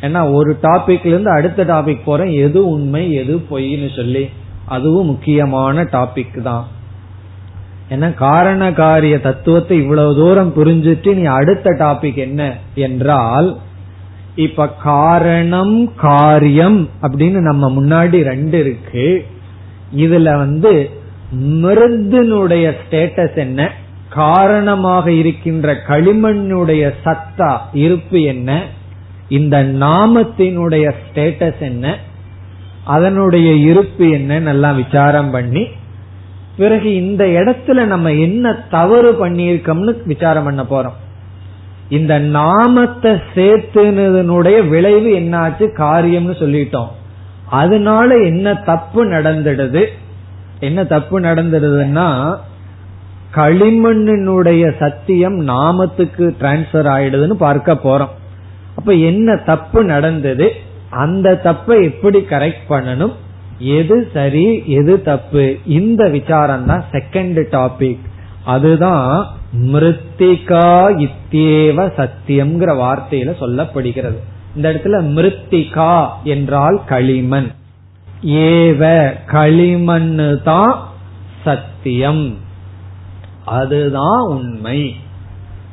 S1: ஏன்னா ஒரு டாபிக்ல இருந்து அடுத்த டாபிக் போறோம் எது உண்மை எது பொய்ன்னு சொல்லி அதுவும் முக்கியமான டாபிக் தான். ஏன்னா காரண காரிய தத்துவத்தை இவ்வளவு தூரம் புரிஞ்சுட்டு நீ அடுத்த டாபிக் என்ன என்றால் இப்ப காரணம் காரியம் அப்படின்னு நம்ம முன்னாடி ரெண்டு இருக்கு. இதுல வந்து மிருதுனுடைய ஸ்டேட்டஸ் என்ன காரணமாக இருக்கின்ற களிமண்ணுடைய சத்தா இருப்பு என்ன இந்த நாமத்தினுடைய ஸ்டேட்டஸ் என்ன அதனுடைய இருப்பு என்னன்னு எல்லாம் விசாரம் பண்ணி பிறகு இந்த இடத்துல நம்ம என்ன தவறு பண்ணியிருக்கோம்னு விசாரம் பண்ண போறோம். இந்த நாமத்தை சேர்த்துனதனுடைய விளைவு என்னாச்சு? காரியம்னு சொல்லிட்டோம். அதனால என்ன தப்பு நடந்துடுது? என்ன தப்பு நடந்துடுதுன்னா களிமண்ணினுடைய சத்தியம் நாமத்துக்கு டிரான்ஸ்பர் ஆயிடுதுன்னு பார்க்க போறோம். அப்ப என்ன தப்பு நடந்தது? அந்த தப்பை எப்படி கரெக்ட் பண்ணணும்? எது சரி எது தப்பு? இந்த விசாரம் தான் செகண்ட் டாபிக் அதுதான் மிருத்திகா இத்தியேவ சத்தியம்ங்கிற வார்த்தையில சொல்லப்படுகிறது. இந்த இடத்துல மிருத்திகா என்றால் களிமண். ஏவ களிமண்ணு தான் சத்தியம். அதுதான் உண்மை.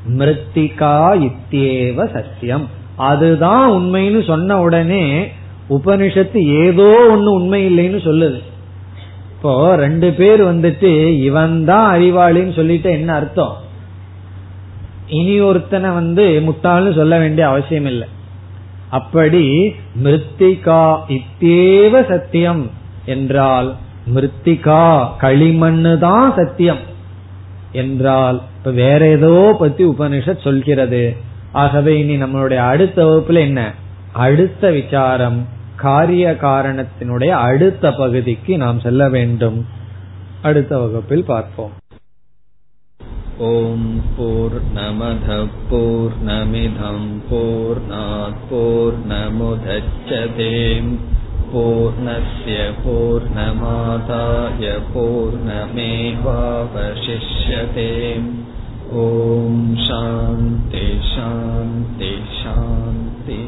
S1: மிருத்திகா இத்தியேவ சத்தியம். அதுதான் உண்மைன்னு சொன்ன உடனே உபனிஷத்து ஏதோ ஒன்னு உண்மை இல்லைன்னு சொல்லுது. இப்போ ரெண்டு பேர் வந்துட்டு இவன் தான் அறிவாளின்னு சொல்லிட்டு என்ன அர்த்தம்? இனி ஒருத்தனை வந்து முட்டாள்னு சொல்ல வேண்டிய அவசியம் இல்லை. அப்படி மிருத்திகா இத்தேவ சத்தியம் என்றால் மிருத்திகா களிமண்ணு தான் சத்தியம் என்றால் இப்ப வேற ஏதோ பத்தி உபனிஷத் சொல்கிறது. ஆகவே இனி நம்மளுடைய அடுத்த வகுப்புல என்ன? அடுத்த விசாரம். காரிய காரணத்தினுடைய அடுத்த பகுதிக்கு நாம் செல்ல வேண்டும். அடுத்த வகுப்பில் பார்ப்போம்.
S2: ஓம் போர் நமத போர் நமிதம் போர் போர் நமுதச்சதேம் பூர்ணய பூர்ணமாதாய பூர்ணமேவாவசிஷ்யதேம். ஓம் சாந்தி சாந்தி சாந்தி